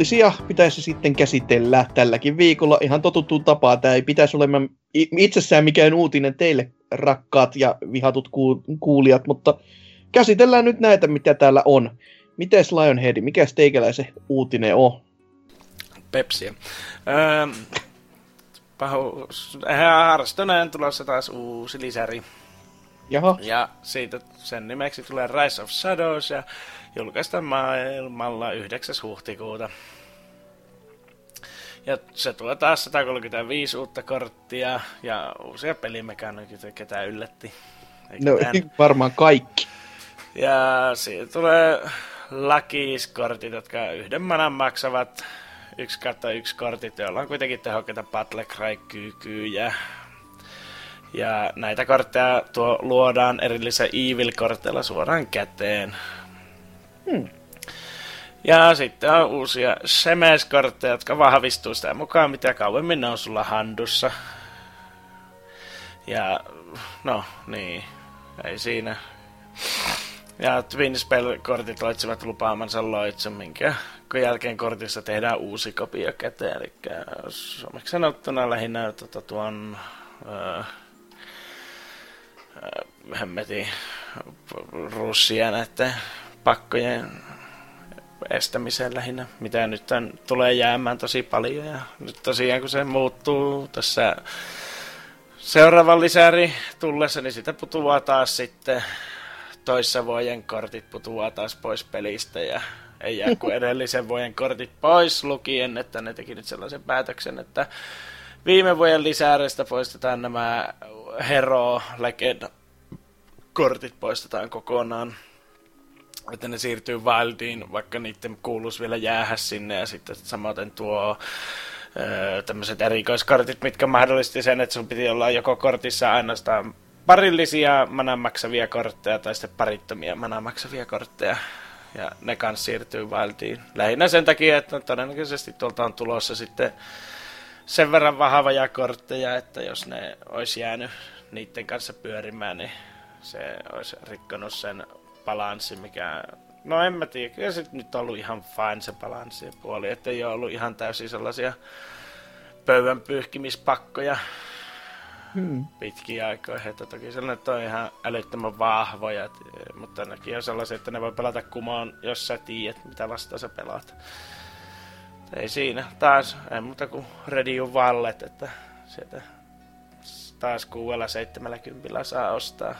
Uutisia pitäisi sitten käsitellä tälläkin viikolla ihan totuttuun tapaa. Tämä ei pitäisi olemaan itsessään mikään uutinen teille, rakkaat ja vihatut kuulijat, mutta käsitellään nyt näitä, mitä täällä on. Mites Lionhead, mikä teikäläisen uutinen on?
Pepsiä. Öö, pahuus. Hearthstoneen tulossa taas uusi lisäri.
Jaha.
Ja siitä sen nimeksi tulee Rise of Shadows ja julkaistaan maailmalla 9. huhtikuuta. Ja se tuo taas 135 uutta korttia ja uusia pelimekaniikoita, ketä yllätti.
Eikä no tämän. varmaan kaikki.
Ja siitä tulee lakiskortit, jotka yhden manan maksavat yksi kautta yksi kortit, joilla on kuitenkin tehokkaita battle cry kykyjä. Ja näitä kortteja tuo luodaan erillisellä Evil-korteilla suoraan käteen. Hmm. Ja sitten on uusia Shemes-kortteja, jotka vahvistuu sitä mukaan, mitä kauemmin ne on sulla handussa. Ja no niin, ei siinä. Ja Twin Spell-kortit loitsivat lupaamansa loitsun, minkä jälkeen kortissa tehdään uusi kopio käteen. Eli suomeksi sanottuna lähinnä tuota, tuon öö, hemmetin russia näiden pakkojen estämiseen lähinnä, mitä nyt tämän tulee jäämään tosi paljon. Ja nyt tosiaan kun se muuttuu tässä seuraavan lisäri tullessa, niin sitä putoaa taas sitten toissa vuoden kortit putoaa taas pois pelistä ja ei jää kuin edellisen vuoden kortit pois lukien, että ne teki nyt sellaisen päätöksen, että viime vuoden lisääreistä poistetaan nämä Hero Legend kortit poistetaan kokonaan. Että ne siirtyy Wildiin, vaikka niiden kuuluisi vielä jäähä sinne ja sitten samaten tuo tämmöiset erikoiskortit, mitkä mahdollisti sen, että sun piti olla joko kortissa ainoastaan parillisia manan maksavia kortteja tai sitten parittomia manan maksavia kortteja. Ja ne kanssa siirtyy Wildiin. Lähinnä sen takia, että todennäköisesti tuolta on tulossa sitten sen verran vahvoja kortteja, että jos ne olisi jäänyt niiden kanssa pyörimään, niin se olisi rikkonut sen balanssi, mikä... No en mä tiedä, kyllä se nyt on ollut ihan fine se balanssi puoli, että ei ole ollut ihan täysin sellaisia pöydän pyyhkimispakkoja hmm. pitkiä aikoja. Että toki sellainen, että on ihan älyttömän vahvoja, mutta nekin on sellaisia, että ne voi pelata kumoon, jos sä tiedät, mitä vastaan sä pelaat. Ei siinä. Taas, ei muuta kuin Ready Vallet, että sieltä taas 670 saa ostaa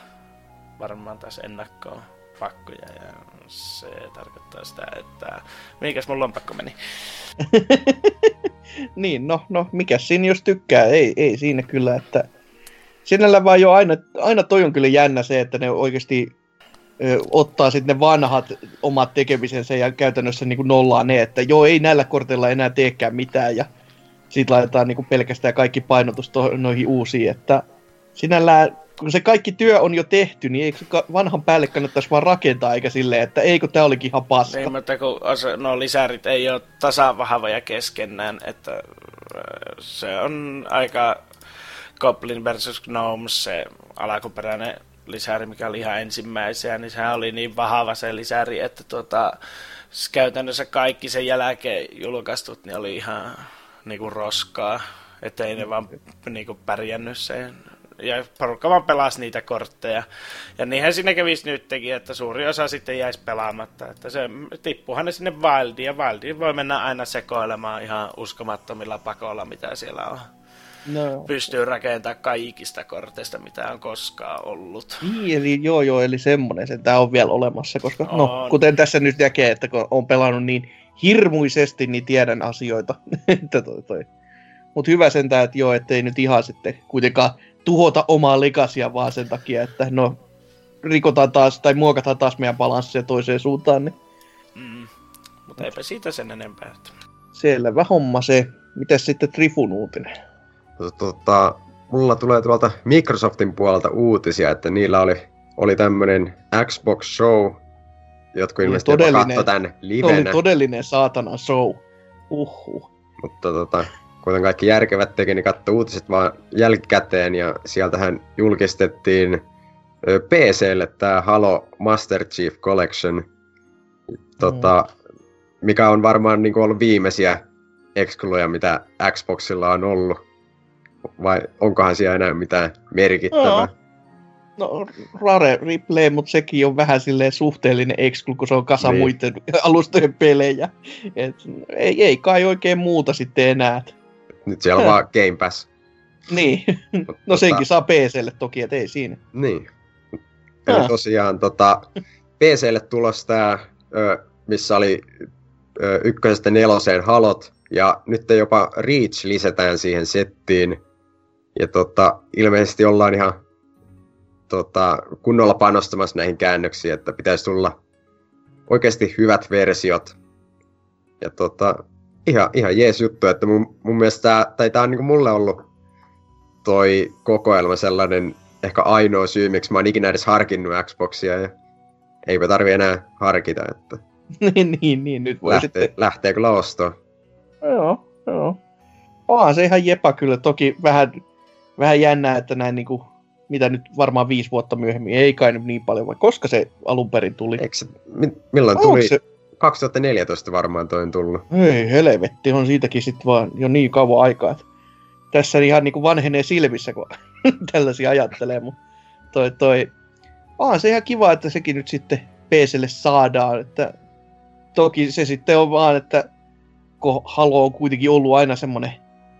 varmaan taas ennakkoon pakkoja ja se tarkoittaa sitä, että mikäs mun lompakko meni?
niin, no, no, mikä siinä jos tykkää, ei, ei siinä kyllä, että sinällä vaan jo aina, aina toi on kyllä jännä se, että ne oikeasti ö, ottaa sitten ne vanhat omat tekemisensä ja käytännössä niin kuin nollaa ne, että joo, ei näillä korteilla enää teekään mitään ja sitten laitetaan niin kuin pelkästään kaikki painotus noihin uusiin, että sinällään kun se kaikki työ on jo tehty, niin eikö vanhan päälle kannattaisi vaan rakentaa, eikä silleen, että eikö tämä olikin ihan paska.
Niin, mutta kun no, lisärit ei ole tasavahvoja keskenään, että äh, se on aika Goblin versus Gnomes, se alkuperäinen lisäri, mikä oli ihan ensimmäisiä, niin sehän oli niin vahva se lisäri, että tuota, käytännössä kaikki sen jälkeen julkaistut, niin oli ihan niinku roskaa, että ei ne vaan niinku pärjännyt sen ja porukka vaan pelasi niitä kortteja. Ja niinhän sinne kävisi nytkin, että suuri osa sitten jäisi pelaamatta. Että se tippuhan ne sinne Wildiin, ja Wildiin voi mennä aina sekoilemaan ihan uskomattomilla pakolla, mitä siellä on. No. Pystyy rakentamaan kaikista korteista, mitä on koskaan ollut.
Niin, eli joo joo, eli semmonen se tämä on vielä olemassa, koska no, on. no, kuten tässä nyt näkee, että kun on pelannut niin hirmuisesti, niin tiedän asioita. että toi, toi. Mutta hyvä sentään, että joo, ettei nyt ihan sitten kuitenkaan tuhota omaa likasia vaan sen takia, että no rikotaan taas tai muokataan taas meidän balanssia toiseen suuntaan. Niin.
Mm. Mutta eipä siitä sen enempää.
Selvä homma se. Mitäs sitten Trifun uutinen?
Tota, mulla tulee tuolta Microsoftin puolelta uutisia, että niillä oli, oli tämmönen Xbox Show, jotkut ilmeisesti todellinen, tämän livenä.
oli todellinen saatana show. Uhu.
Mutta tota, kuten kaikki järkevät teki, niin katsoi uutiset vaan jälkikäteen ja sieltähän julkistettiin PClle tämä Halo Master Chief Collection. Tota, mm. mikä on varmaan niin kuin ollut viimeisiä excluja, mitä Xboxilla on ollut. Vai onkohan siellä enää mitään merkittävää?
No, Rare Replay, mutta sekin on vähän silleen suhteellinen exclu, kun se on kasa
niin.
muiden alustojen pelejä. Et, ei, ei kai oikein muuta sitten enää.
Nyt siellä on vaan Game Pass.
Niin,
Mutta
no senkin saa PClle toki, et ei siinä.
Niin. Eli
Ah.
tosiaan tota, PClle tulos tää, missä oli ö, ykkösestä neloseen halot, ja nyt jopa Reach lisätään siihen settiin. Ja tota, ilmeisesti ollaan ihan tota, kunnolla panostamassa näihin käännöksiin, että pitäisi tulla oikeasti hyvät versiot. Ja tota, ihan, ihan jees juttu, että mun, mun mielestä tää, tai tää on niinku mulle ollut toi kokoelma sellainen ehkä ainoa syy, miksi mä oon ikinä edes harkinnut Xboxia ja eipä tarvi enää harkita, että
niin, niin, niin, nyt voi
lähtee,
sitten...
lähtee kyllä ostoon.
Joo, joo. Onhan se ihan jepa kyllä. Toki vähän, vähän jännää, että näin niinku, mitä nyt varmaan viisi vuotta myöhemmin, ei kai nyt niin paljon, vai koska se alun perin tuli?
Eikö se, mi- milloin
Onko
tuli?
se?
2014 varmaan toi on tullut.
Ei helvetti, on siitäkin sitten vaan jo niin kauan aikaa. Että tässä ihan niinku vanhenee silmissä, kun tällaisia ajattelee, mutta toi, toi, onhan se ihan kiva, että sekin nyt sitten PClle saadaan, että toki se sitten on vaan, että kun Halo on kuitenkin ollut aina semmoinen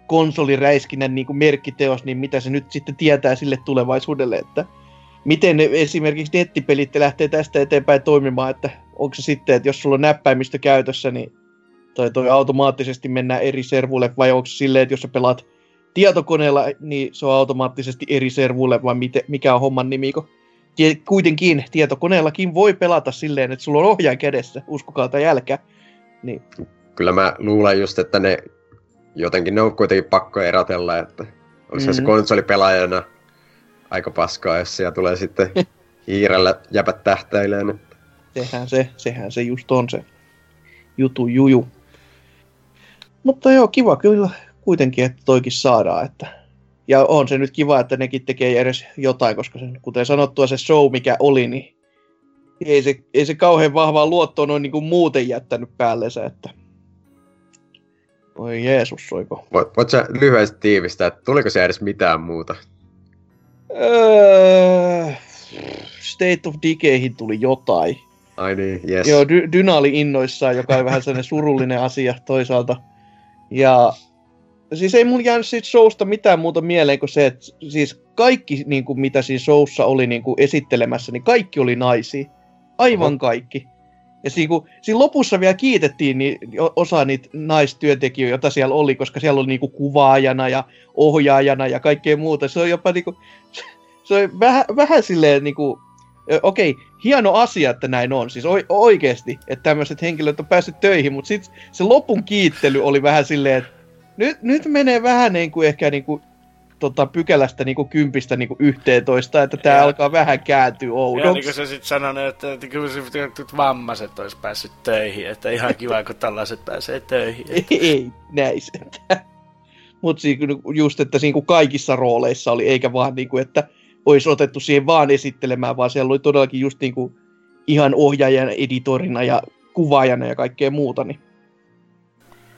konsoliräiskinnän niin kuin merkkiteos, niin mitä se nyt sitten tietää sille tulevaisuudelle, että miten ne esimerkiksi nettipelit lähtee tästä eteenpäin toimimaan, että onko se sitten, että jos sulla on näppäimistö käytössä, niin toi, toi automaattisesti mennään eri servulle, vai onko se silleen, että jos sä pelaat tietokoneella, niin se on automaattisesti eri servulle, vai miten, mikä on homman nimi, kun tie, kuitenkin tietokoneellakin voi pelata silleen, että sulla on ohjaan kädessä, uskokaa tai älkää. Niin,
Kyllä mä luulen just, että ne jotenkin ne on kuitenkin pakko erotella, että olisi mm. se
Mhm.
konsolipelaajana aika paskaa, jos siellä tulee sitten hiirellä jäpät tähtäileen. että-
sehän se, sehän se just on se jutu juju. Mutta joo, kiva kyllä kuitenkin, että toikin saadaan. Että... Ja on se nyt kiva, että nekin tekee edes jotain, koska se, kuten sanottua se show mikä oli, niin ei se, ei se kauhean vahvaa luottoa noin niin kuin muuten jättänyt päällensä, että Oi Jeesus, soiko.
Voit, voit sä lyhyesti tiivistää, että tuliko se edes mitään muuta?
Öö, State of Decayhin tuli jotain.
Ai niin, yes.
Joo, Dy- Dyna oli innoissaan, joka on vähän sellainen surullinen asia toisaalta. Ja siis ei mun jäänyt siitä showsta mitään muuta mieleen kuin se, että siis kaikki, niin kuin, mitä siinä showssa oli niin kuin esittelemässä, niin kaikki oli naisia. Aivan
Oho.
kaikki. Ja siinä, kun, siinä lopussa vielä kiitettiin niin, osa niitä naistyöntekijöitä, joita siellä oli, koska siellä oli niin kuvaajana ja ohjaajana ja kaikkea muuta. Se on jopa niin kuin, se on vähän, vähän silleen kuin, Ö, okei, hieno asia, että näin on. Siis oi, oikeasti, että tämmöiset henkilöt on päässyt töihin, mutta sitten se lopun kiittely oli vähän silleen, että nyt, nyt menee vähän niin kuin ehkä niin kuin, tota, pykälästä niin kuin kympistä niin kuin yhteentoista, että tämä
Ja-
alkaa vähän kääntyä
Ja niin kuin
oudoksi.
se sitten sanoi, että, että kyllä se vammaiset olisi päässyt töihin, että ihan kiva, kun tällaiset pääsee töihin.
ei, ei näin sentään. Mutta just, että siinä kuin kaikissa rooleissa oli, eikä vaan niin kuin, että olisi otettu siihen vaan esittelemään, vaan siellä oli todellakin just niin kuin ihan ohjaajana, editorina ja kuvaajana ja kaikkea muuta. Niin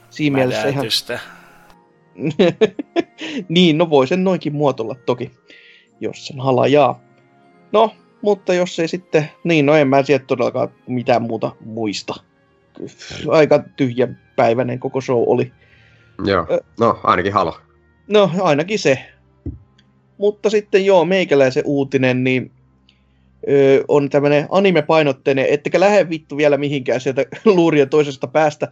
siinä mielessä ihan... Niin, no voi sen noinkin muotoilla toki, jos sen halajaa. No, mutta jos ei sitten, niin no en mä sieltä todellakaan mitään muuta muista. Aika tyhjänpäiväinen koko show oli.
Joo,
Ö-
no ainakin halo.
No, ainakin se. Mutta sitten joo, meikäläisen uutinen, niin on tämmönen anime-painotteinen, ettekä lähde vittu vielä mihinkään sieltä luurien toisesta päästä,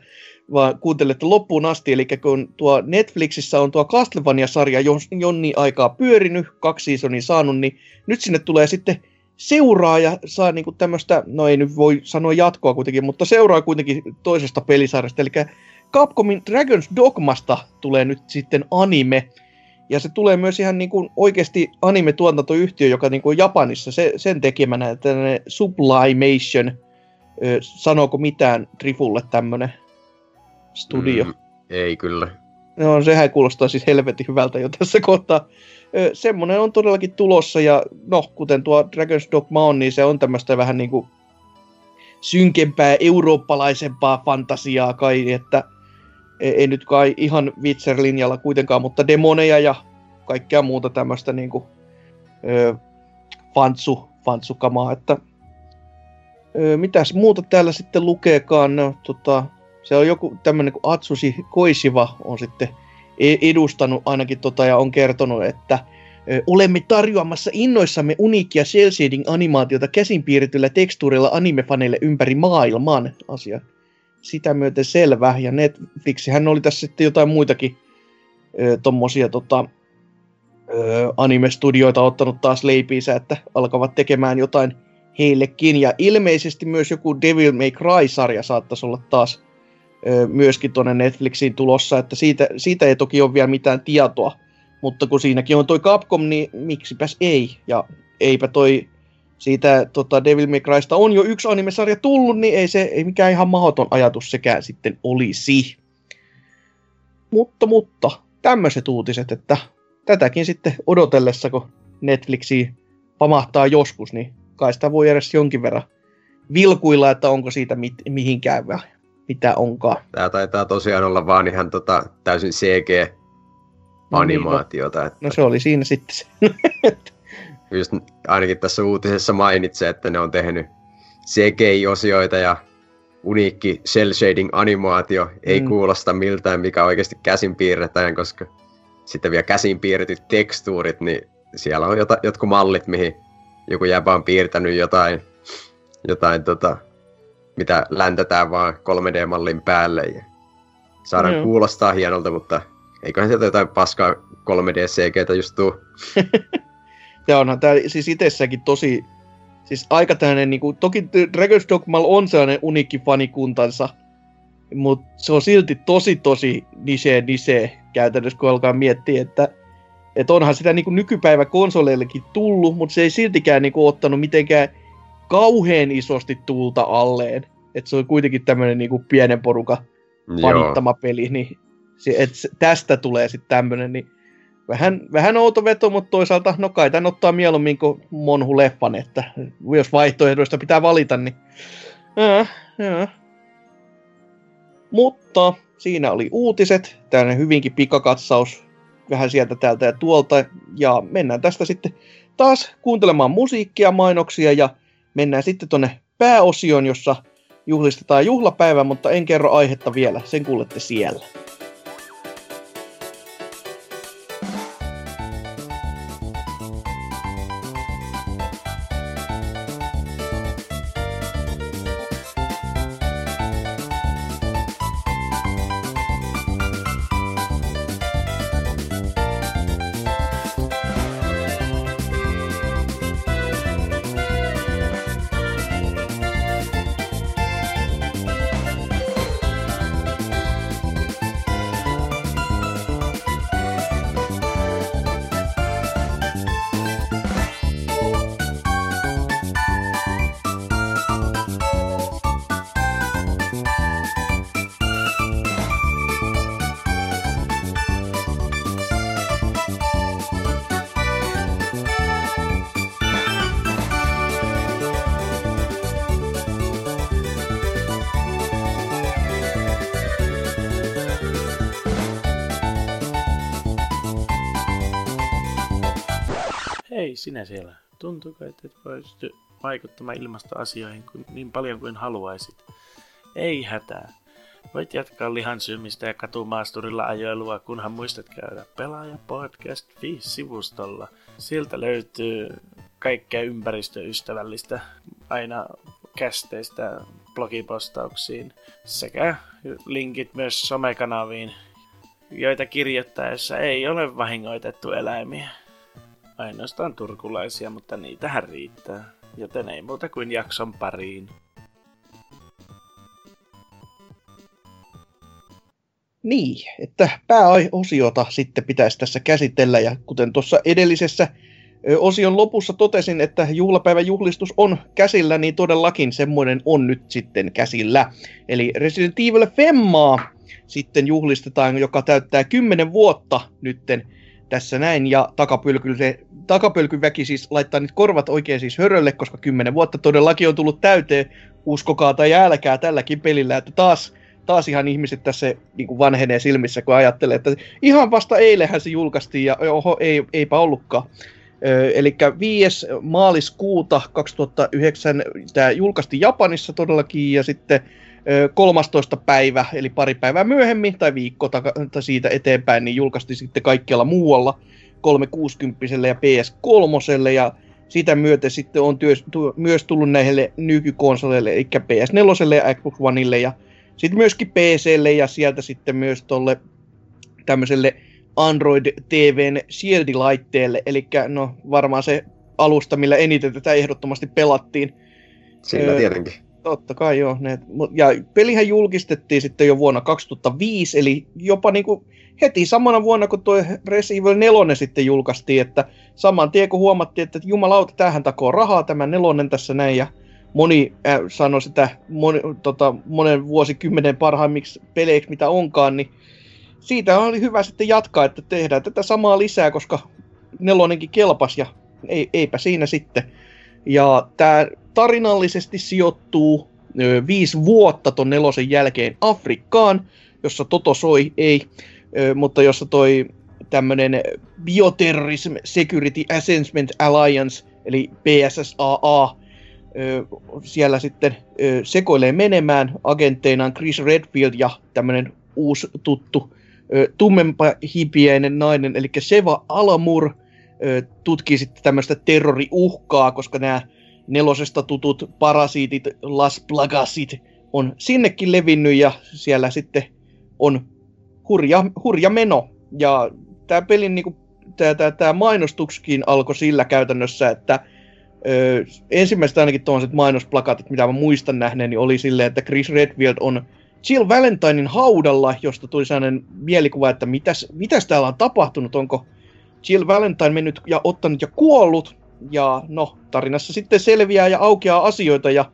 vaan kuuntelette loppuun asti, eli kun tuo Netflixissä on tuo Castlevania-sarja jonni aikaa pyörinyt, kaksi seasonia saanut, niin nyt sinne tulee sitten seuraa ja saa niinku tämmöistä, no ei nyt voi sanoa jatkoa kuitenkin, mutta seuraa kuitenkin toisesta pelisarjasta, eli Capcomin Dragon's Dogmasta tulee nyt sitten anime, ja se tulee myös ihan niin kuin oikeasti anime-tuotantoyhtiö, joka niin kuin Japanissa se, sen tekemänä, tämmöinen Sublimation, ö, sanooko mitään Trifulle tämmöinen studio. Mm.
Ei kyllä.
No sehän kuulostaa siis helvetin hyvältä jo tässä kohtaa. Ö, semmoinen on todellakin tulossa ja no, kuten tuo Dragon's Dogma on, niin se on tämmöistä vähän niin kuin synkempää, eurooppalaisempaa fantasiaa kai, että e, ei nyt kai ihan Witcher-linjalla kuitenkaan, mutta demoneja ja kaikkea muuta tämmöistä niinku, ö, fantsu, fantsukamaa, että ö, mitäs muuta täällä sitten lukeekaan, no, tota, se on joku tämmöinen kuin Atsushi Koisiva on sitten e, edustanut ainakin tota ja on kertonut, että olemme tarjoamassa innoissamme uniikkia cel animaatiota käsin tekstuurilla animefaneille ympäri maailman asia. Sitä myöten selvä. Ja hän oli tässä sitten jotain muitakin ö, tommosia tota, ö, anime-studioita ottanut taas leipiinsä, että alkavat tekemään jotain heillekin. Ja ilmeisesti myös joku Devil May Cry-sarja saattaisi olla taas ö, myöskin tuonne Netflixiin tulossa, että siitä, siitä ei toki ole vielä mitään tietoa mutta kun siinäkin on toi Capcom, niin miksipäs ei. Ja eipä toi siitä tota Devil May Crysta on jo yksi animesarja tullut, niin ei se ei mikään ihan mahdoton ajatus sekään sitten olisi. Mutta, mutta, tämmöiset uutiset, että tätäkin sitten odotellessa, kun Netflixi pamahtaa joskus, niin kai sitä voi edes jonkin verran vilkuilla, että onko siitä mit, mihinkään vai mitä onkaan.
Tämä taitaa tosiaan olla vaan ihan tota, täysin CG animaatiota.
No, niin, no, no se oli siinä sitten se.
Just ainakin tässä uutisessa mainitsee, että ne on tehnyt CGI-osioita ja uniikki cel shading animaatio ei mm. kuulosta miltään, mikä oikeasti käsin piirretään, koska sitten vielä käsin piirretyt tekstuurit, niin siellä on jota, jotkut mallit, mihin joku jäbä on piirtänyt jotain, jotain tota, mitä läntätään vaan 3D-mallin päälle ja saadaan mm. kuulostaa hienolta, mutta Eiköhän sieltä jotain paskaa 3D-CGtä just tuu.
ja onhan tää siis itsessäkin tosi, siis aika tämmönen niinku, toki Dragon's Dogma on sellainen uniikki fanikuntansa, mutta se on silti tosi tosi niche niche käytännössä, kun alkaa miettiä, että et onhan sitä niinku nykypäivä konsoleillekin tullut, mutta se ei siltikään niinku ottanut mitenkään kauhean isosti tulta alleen. Et se on kuitenkin tämmöinen niinku pienen porukan panittama peli, niin et tästä tulee sitten tämmöinen, niin vähän, vähän outo veto, mutta toisaalta no kai tämän ottaa mieluummin kuin Monhu Leffan, että jos vaihtoehdoista pitää valita, niin ja, ja. Mutta siinä oli uutiset, tämmöinen hyvinkin pikakatsaus vähän sieltä täältä ja tuolta, ja mennään tästä sitten taas kuuntelemaan musiikkia, mainoksia, ja mennään sitten tonne pääosioon, jossa juhlistetaan juhlapäivä, mutta en kerro aihetta vielä, sen kuulette siellä.
Siellä. Tuntuuko, että et pysty vaikuttamaan ilmastoasioihin niin paljon kuin haluaisit? Ei hätää. Voit jatkaa lihan syömistä ja katumaasturilla ajoilua, kunhan muistat käydä Pelaaja Podcast 5-sivustolla. Sieltä löytyy kaikkea ympäristöystävällistä, aina kästeistä blogipostauksiin sekä linkit myös somekanaviin, joita kirjoittaessa ei ole vahingoitettu eläimiä. Ainoastaan turkulaisia, mutta niitähän riittää. Joten ei muuta kuin jakson pariin.
Niin, että pääosiota sitten pitäisi tässä käsitellä ja kuten tuossa edellisessä osion lopussa totesin, että juhlapäivän juhlistus on käsillä, niin todellakin semmoinen on nyt sitten käsillä. Eli Resident Evil Femmaa sitten juhlistetaan, joka täyttää 10 vuotta nytten tässä näin, ja takapölkyn väki siis laittaa nyt korvat oikein siis hörölle, koska kymmenen vuotta todellakin on tullut täyteen, uskokaa tai älkää tälläkin pelillä, että taas, taas ihan ihmiset tässä niin kuin vanhenee silmissä, kun ajattelee, että ihan vasta eilehän se julkaistiin ja oho, ei, eipä ollutkaan. Eli 5. maaliskuuta 2009 tämä julkaistiin Japanissa todellakin ja sitten 13. päivä, eli pari päivää myöhemmin tai viikko tai siitä eteenpäin, niin julkaistiin sitten kaikkialla muualla 360 ja PS3 ja sitä myöten sitten on työs, tu, myös tullut näille nykykonsoleille, eli PS4 ja Xbox Oneille ja sitten myöskin PClle ja sieltä sitten myös tuolle tämmöiselle Android TVn Shield-laitteelle, eli no varmaan se alusta, millä eniten tätä ehdottomasti pelattiin.
Sillä öö, tietenkin.
Totta kai joo. Ne, ja pelihän julkistettiin sitten jo vuonna 2005, eli jopa niin kuin heti samana vuonna, kun tuo Resident Evil 4 sitten julkaistiin, että saman tien kun huomattiin, että jumalauta, tähän takoo rahaa tämä nelonen tässä näin, ja moni äh, sanoi sitä moni, tota, monen vuosikymmenen parhaimmiksi peleiksi, mitä onkaan, niin siitä oli hyvä sitten jatkaa, että tehdään tätä samaa lisää, koska nelonenkin kelpas ja ei, eipä siinä sitten. Ja tämä tarinallisesti sijoittuu ö, viisi vuotta ton nelosen jälkeen Afrikkaan, jossa Toto soi, ei, ö, mutta jossa toi tämmönen Bioterrorism Security Assessment Alliance, eli PSSAA, ö, siellä sitten ö, sekoilee menemään. Agentteinaan Chris Redfield ja tämmönen uusi tuttu tummempa hipiäinen nainen, eli Seva Alamur, tutkii sitten tämmöistä terroriuhkaa, koska nämä nelosesta tutut parasiitit, Las Plagasit, on sinnekin levinnyt ja siellä sitten on hurja, hurja meno. Ja tämä pelin niin tämä mainostuksikin alkoi sillä käytännössä, että ö, ensimmäiset ainakin tuollaiset mainosplakatit, mitä mä muistan nähneeni, oli silleen, että Chris Redfield on Jill Valentinein haudalla, josta tuli sellainen mielikuva, että mitäs, mitäs täällä on tapahtunut, onko Jill Valentine mennyt ja ottanut ja kuollut, ja no, tarinassa sitten selviää ja aukeaa asioita, ja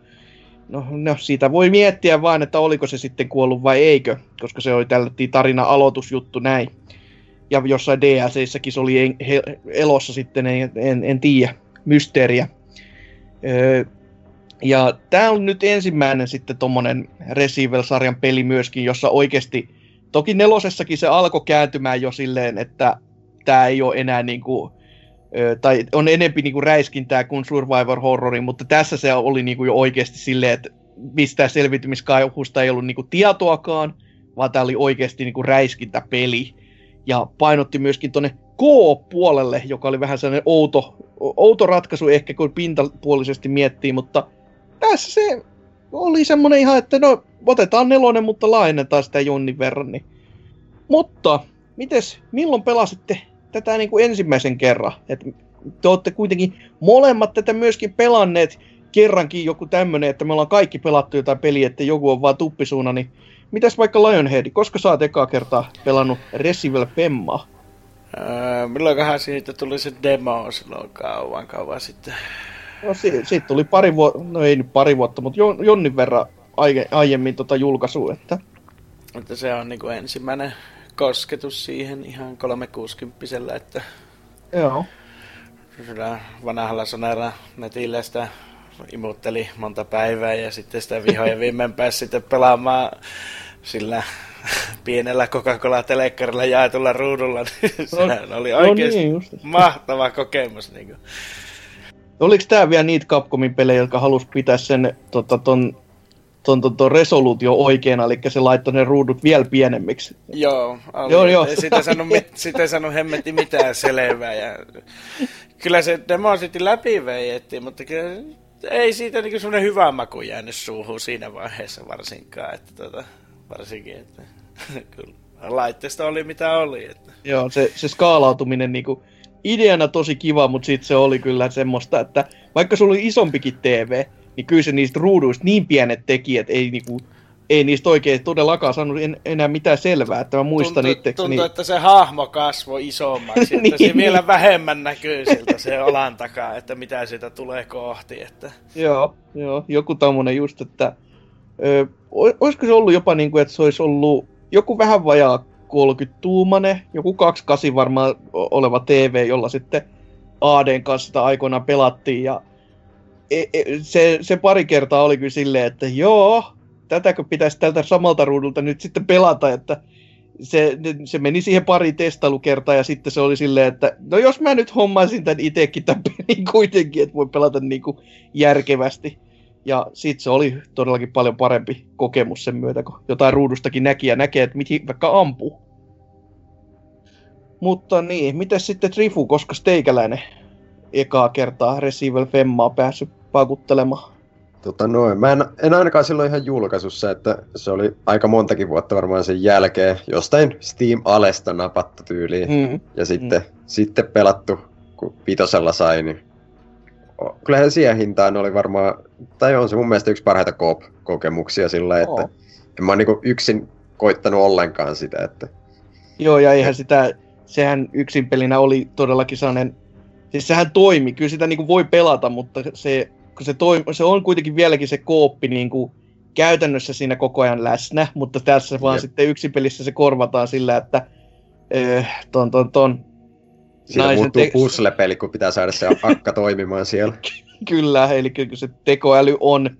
no, no siitä voi miettiä vain, että oliko se sitten kuollut vai eikö, koska se oli tällä tarina aloitusjuttu näin. Ja jossain DLCissäkin se oli elossa sitten, en, en, en tiedä, mysteeriä. Öö, ja tämä on nyt ensimmäinen sitten tommonen Receiver-sarjan peli myöskin, jossa oikeasti, toki nelosessakin se alkoi kääntymään jo silleen, että tämä ei ole enää niinku, tai on enempi niinku räiskintää kuin survivor horrori, mutta tässä se oli niinku jo oikeasti silleen, että mistään selvitymiskaihusta ei ollut niinku tietoakaan, vaan tämä oli oikeasti niinku räiskintäpeli. Ja painotti myöskin tuonne K-puolelle, joka oli vähän sellainen outo, outo ratkaisu ehkä, kun pintapuolisesti miettii, mutta tässä se oli semmonen ihan, että no otetaan nelonen, mutta laajennetaan sitä jonnin verran. Niin. Mutta, mites, milloin pelasitte tätä niin kuin ensimmäisen kerran? Et te olette kuitenkin molemmat tätä myöskin pelanneet kerrankin joku tämmönen, että me ollaan kaikki pelattu jotain peliä, että joku on vaan tuppisuuna, niin mitäs vaikka Lionhead, koska sä oot ekaa kertaa pelannut Resident Evil Pemmaa?
Öö, milloinkohan siitä tuli se demo silloin kauan kauan sitten?
No siitä, siitä tuli pari vuotta, no ei nyt pari vuotta, mutta jonnin verran aie, aiemmin tota julkaisu, että...
Että se on niin kuin ensimmäinen kosketus siihen ihan 360 että...
Joo.
Sillä vanhalla sonella netillä sitä imutteli monta päivää ja sitten sitä vihoja viimein pääsi sitten pelaamaan sillä pienellä Coca-Cola-telekkarilla jaetulla ruudulla. Niin sehän oli oikeasti no niin, mahtava kokemus. Niin kuin.
Oliko tämä vielä niitä Capcomin pelejä, jotka halus pitää sen tota, ton, ton, ton, ton resoluutio oikeana, eli se laittoi ne ruudut vielä pienemmiksi?
Joo, oli. joo, joo. Sitä sano, sitä ei sano hemmetti mitään selvää. Ja... Kyllä se demo sitten läpi veijettiin, mutta kyllä ei siitä niin semmoinen hyvä maku jäänyt suuhun siinä vaiheessa varsinkaan. Että tota, varsinkin, että kyllä laitteesta oli mitä oli. Että.
Joo, se, se skaalautuminen niinku, ideana tosi kiva, mutta sitten se oli kyllä semmoista, että vaikka sulla oli isompikin TV, niin kyllä se niistä ruuduista niin pienet tekijät ei niinku, ei niistä oikein todellakaan saanut en, enää mitään selvää, että mä muistan
tuntuu,
itseksi.
Tuntuu, niin... että se hahmo kasvoi isommaksi, että niin, se niin. vielä vähemmän näkyy siltä se olan takaa, että mitä siitä tulee kohti. Että...
Joo, joo, joku tommonen just, että ö, olisiko se ollut jopa niin kuin, että se olisi ollut joku vähän vajaa 30-tuumane, joku 28 varmaan oleva TV, jolla sitten ADn kanssa sitä aikoinaan pelattiin. Ja se, se pari kertaa oli kyllä silleen, että joo, tätäkö pitäisi tältä samalta ruudulta nyt sitten pelata, että se, se meni siihen pari testailukertaa ja sitten se oli silleen, että no jos mä nyt hommaisin tämän itsekin tämän pelin kuitenkin, että voi pelata niin kuin järkevästi. Ja sitten se oli todellakin paljon parempi kokemus sen myötä, kun jotain ruudustakin näki ja näkee, että mihin vaikka ampuu. Mutta niin, miten sitten Trifu, koska teikäläinen ekaa kertaa Resivel Femmaa päässyt pakuttelemaan?
Tota noin. Mä en, en ainakaan silloin ihan julkaisussa, että se oli aika montakin vuotta varmaan sen jälkeen jostain Steam-alesta napattu tyyliin. Mm. Ja sitten, mm. sitten pelattu, kun vitosella sai, niin kyllähän siihen hintaan oli varmaan, tai on se mun mielestä yksi parhaita kokemuksia sillä, että en mä niinku yksin koittanut ollenkaan sitä, että...
Joo, ja eihän sitä, sehän yksin pelinä oli todellakin sellainen, siis sehän toimi, kyllä sitä niinku voi pelata, mutta se kun se, toi, se on kuitenkin vieläkin se kooppi niin kuin käytännössä siinä koko ajan läsnä, mutta tässä vaan Jep. sitten yksi pelissä se korvataan sillä, että äh, ton, ton, ton
Siinä muuttuu te- puzzle-peli, kun pitää saada se akka toimimaan siellä.
Kyllä, eli kyllä se tekoäly on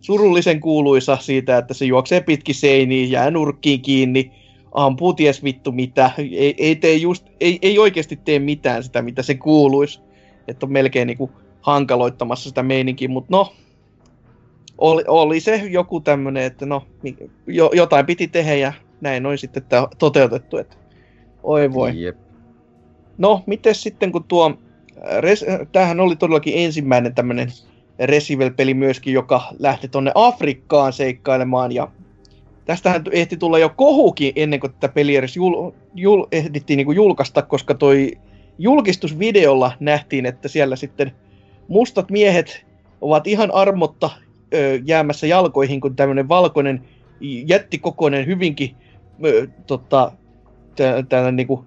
surullisen kuuluisa siitä, että se juoksee pitki seiniin, jää nurkkiin kiinni, ampuu ties vittu mitä, ei, ei, tee just, ei, ei oikeasti tee mitään sitä, mitä se kuuluisi. Että on melkein niinku hankaloittamassa sitä meininkiä, mutta no, oli, oli se joku tämmöinen, että no, jo, jotain piti tehdä ja näin on sitten toteutettu, että oi voi. Jep. No, miten sitten kun tuo, res, tämähän oli todellakin ensimmäinen tämmöinen Resivel-peli myöskin, joka lähti tonne Afrikkaan seikkailemaan ja tästähän ehti tulla jo kohukin ennen kuin tätä peliä edes jul, jul, ehdittiin niin julkaista, koska toi julkistusvideolla nähtiin, että siellä sitten mustat miehet ovat ihan armotta ö, jäämässä jalkoihin, kun tämmöinen valkoinen jättikokoinen, hyvinkin ö, tota, tällainen niinku,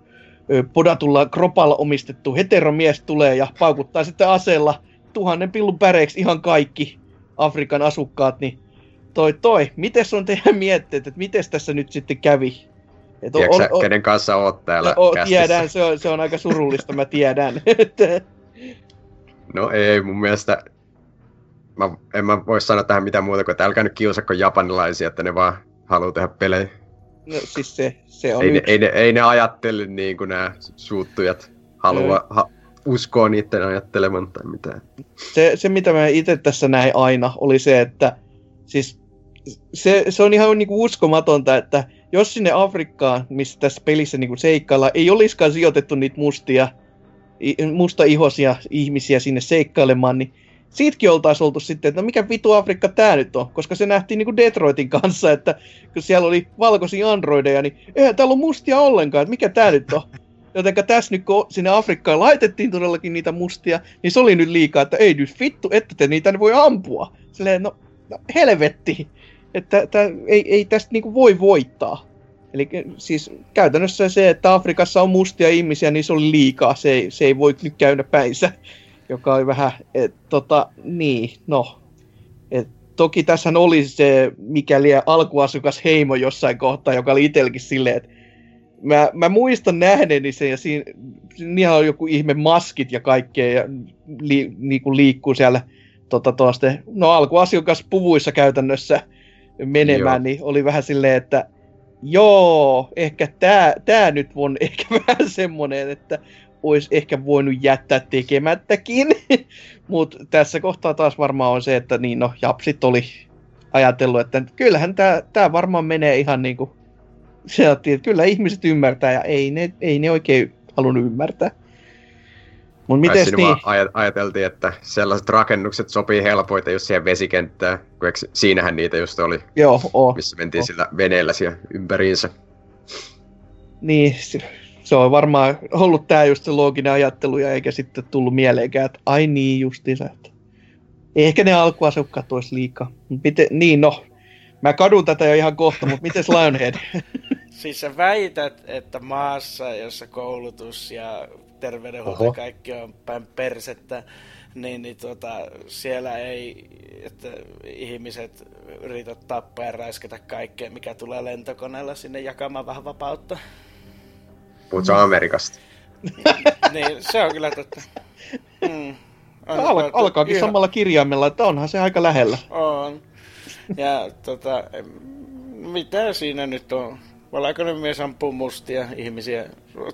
ö, podatulla kropalla omistettu heteromies tulee ja paukuttaa sitten aseella tuhannen pillun päreiksi ihan kaikki Afrikan asukkaat, niin toi toi, miten on teidän mietteet, että miten tässä nyt sitten kävi?
Et on, on, on, kenen kanssa oot täällä
o, Tiedän, se on, se on aika surullista, mä tiedän.
No ei, mun mielestä mä, en mä voi sanoa tähän mitään muuta kuin, että älkää nyt kiusako japanilaisia, että ne vaan haluaa tehdä pelejä.
No siis se, se on
ei, ne, ei, ne, ei ne ajattele niin kuin nämä suuttujat haluaa, mm. ha, uskoa niiden ajatteleman tai mitään.
Se, se mitä mä itse tässä näin aina, oli se, että siis se, se on ihan niin kuin uskomatonta, että jos sinne Afrikkaan, missä tässä pelissä niin kuin seikkailla, ei olisikaan sijoitettu niitä mustia mustaihoisia ihmisiä sinne seikkailemaan, niin siitäkin oltaisiin oltu sitten, että no mikä vitu Afrikka tämä nyt on, koska se nähtiin niin kuin Detroitin kanssa, että kun siellä oli valkoisia androideja, niin eihän täällä ole mustia ollenkaan, että mikä tämä nyt on. Joten tässä nyt kun sinne Afrikkaan laitettiin todellakin niitä mustia, niin se oli nyt liikaa, että ei nyt vittu, että te niitä voi ampua. Silleen, no, no helvetti, että tää, ei, ei tästä niinku voi voittaa. Eli siis käytännössä se, että Afrikassa on mustia ihmisiä, niin se oli liikaa. Se ei, se ei voi nyt käydä päinsä, joka oli vähän, et, tota, niin, no. Et, toki tässä oli se, mikäli alkuasukas heimo jossain kohtaa, joka oli itselläkin silleen, että mä, mä muistan nähneeni sen ja siinä, on joku ihme maskit ja kaikkea ja li, niinku liikkuu siellä tota, toaste, no alkuasukas puvuissa käytännössä menemään, Joo. niin oli vähän silleen, että joo, ehkä tää, tää nyt on ehkä vähän semmonen, että olisi ehkä voinut jättää tekemättäkin. Mutta tässä kohtaa taas varmaan on se, että niin no, japsit oli ajatellut, että kyllähän tämä tää varmaan menee ihan niin kuin se että kyllä ihmiset ymmärtää ja ei ne, ei ne oikein halunnut ymmärtää.
Mut mites niin? ajateltiin, että sellaiset rakennukset sopii helpoita jos siihen vesikenttään, kun eikö, siinähän niitä just oli,
Joo, oh,
missä mentiin oh. sillä veneellä siellä ympäriinsä.
Niin, se on varmaan ollut tämä just se looginen ajattelu ja eikä sitten tullut mieleenkään, että ai niin justiinsa, että ehkä ne alkuasukkaat olisi liikaa. Miten, niin no, mä kadun tätä jo ihan kohta, mutta miten Lionhead?
siis sä väität, että maassa, jossa koulutus ja terveydenhuolto ja kaikki on päin persettä, niin, niin tuota, siellä ei että ihmiset yritä tappaa ja räisketä kaikkea, mikä tulee lentokoneella sinne jakamaan vähän vapautta.
Puhutko Amerikasta?
niin, se on kyllä totta. Mm.
Al- alkaakin ihan... samalla kirjaimella, että onhan se aika lähellä.
On. Ja tota, mitä siinä nyt on? Valkoinen ampuu mustia ihmisiä.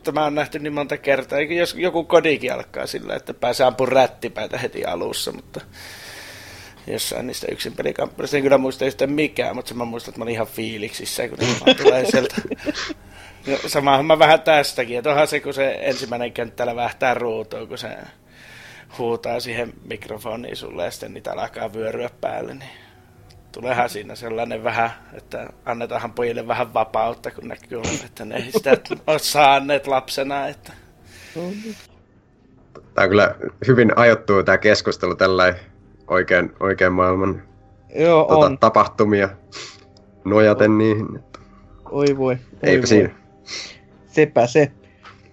Tämä on nähty niin monta kertaa. Jos joku kodikin alkaa sillä, että pääsee ampumaan rättipäitä heti alussa, mutta jossain niistä yksin pelikampanjoista. En kyllä muista yhtään mikään, mutta mä muistan, että mä olin ihan fiiliksissä, kun tulee sieltä. No, samahan mä vähän tästäkin, että onhan se, kun se ensimmäinen kenttä lävähtää ruutuun, kun se huutaa siihen mikrofoniin sulle ja sitten niitä alkaa vyöryä päälle, niin tuleehan siinä sellainen vähän, että annetaanhan pojille vähän vapautta, kun näkyy, että ne ei sitä ole saaneet lapsena. Että...
Tämä on kyllä hyvin ajottu tämä keskustelu tällä oikein, oikein maailman
Joo, tuota, on.
tapahtumia nojaten on. niihin. Että...
Oi voi.
Eipä voi. siinä.
Sepä se.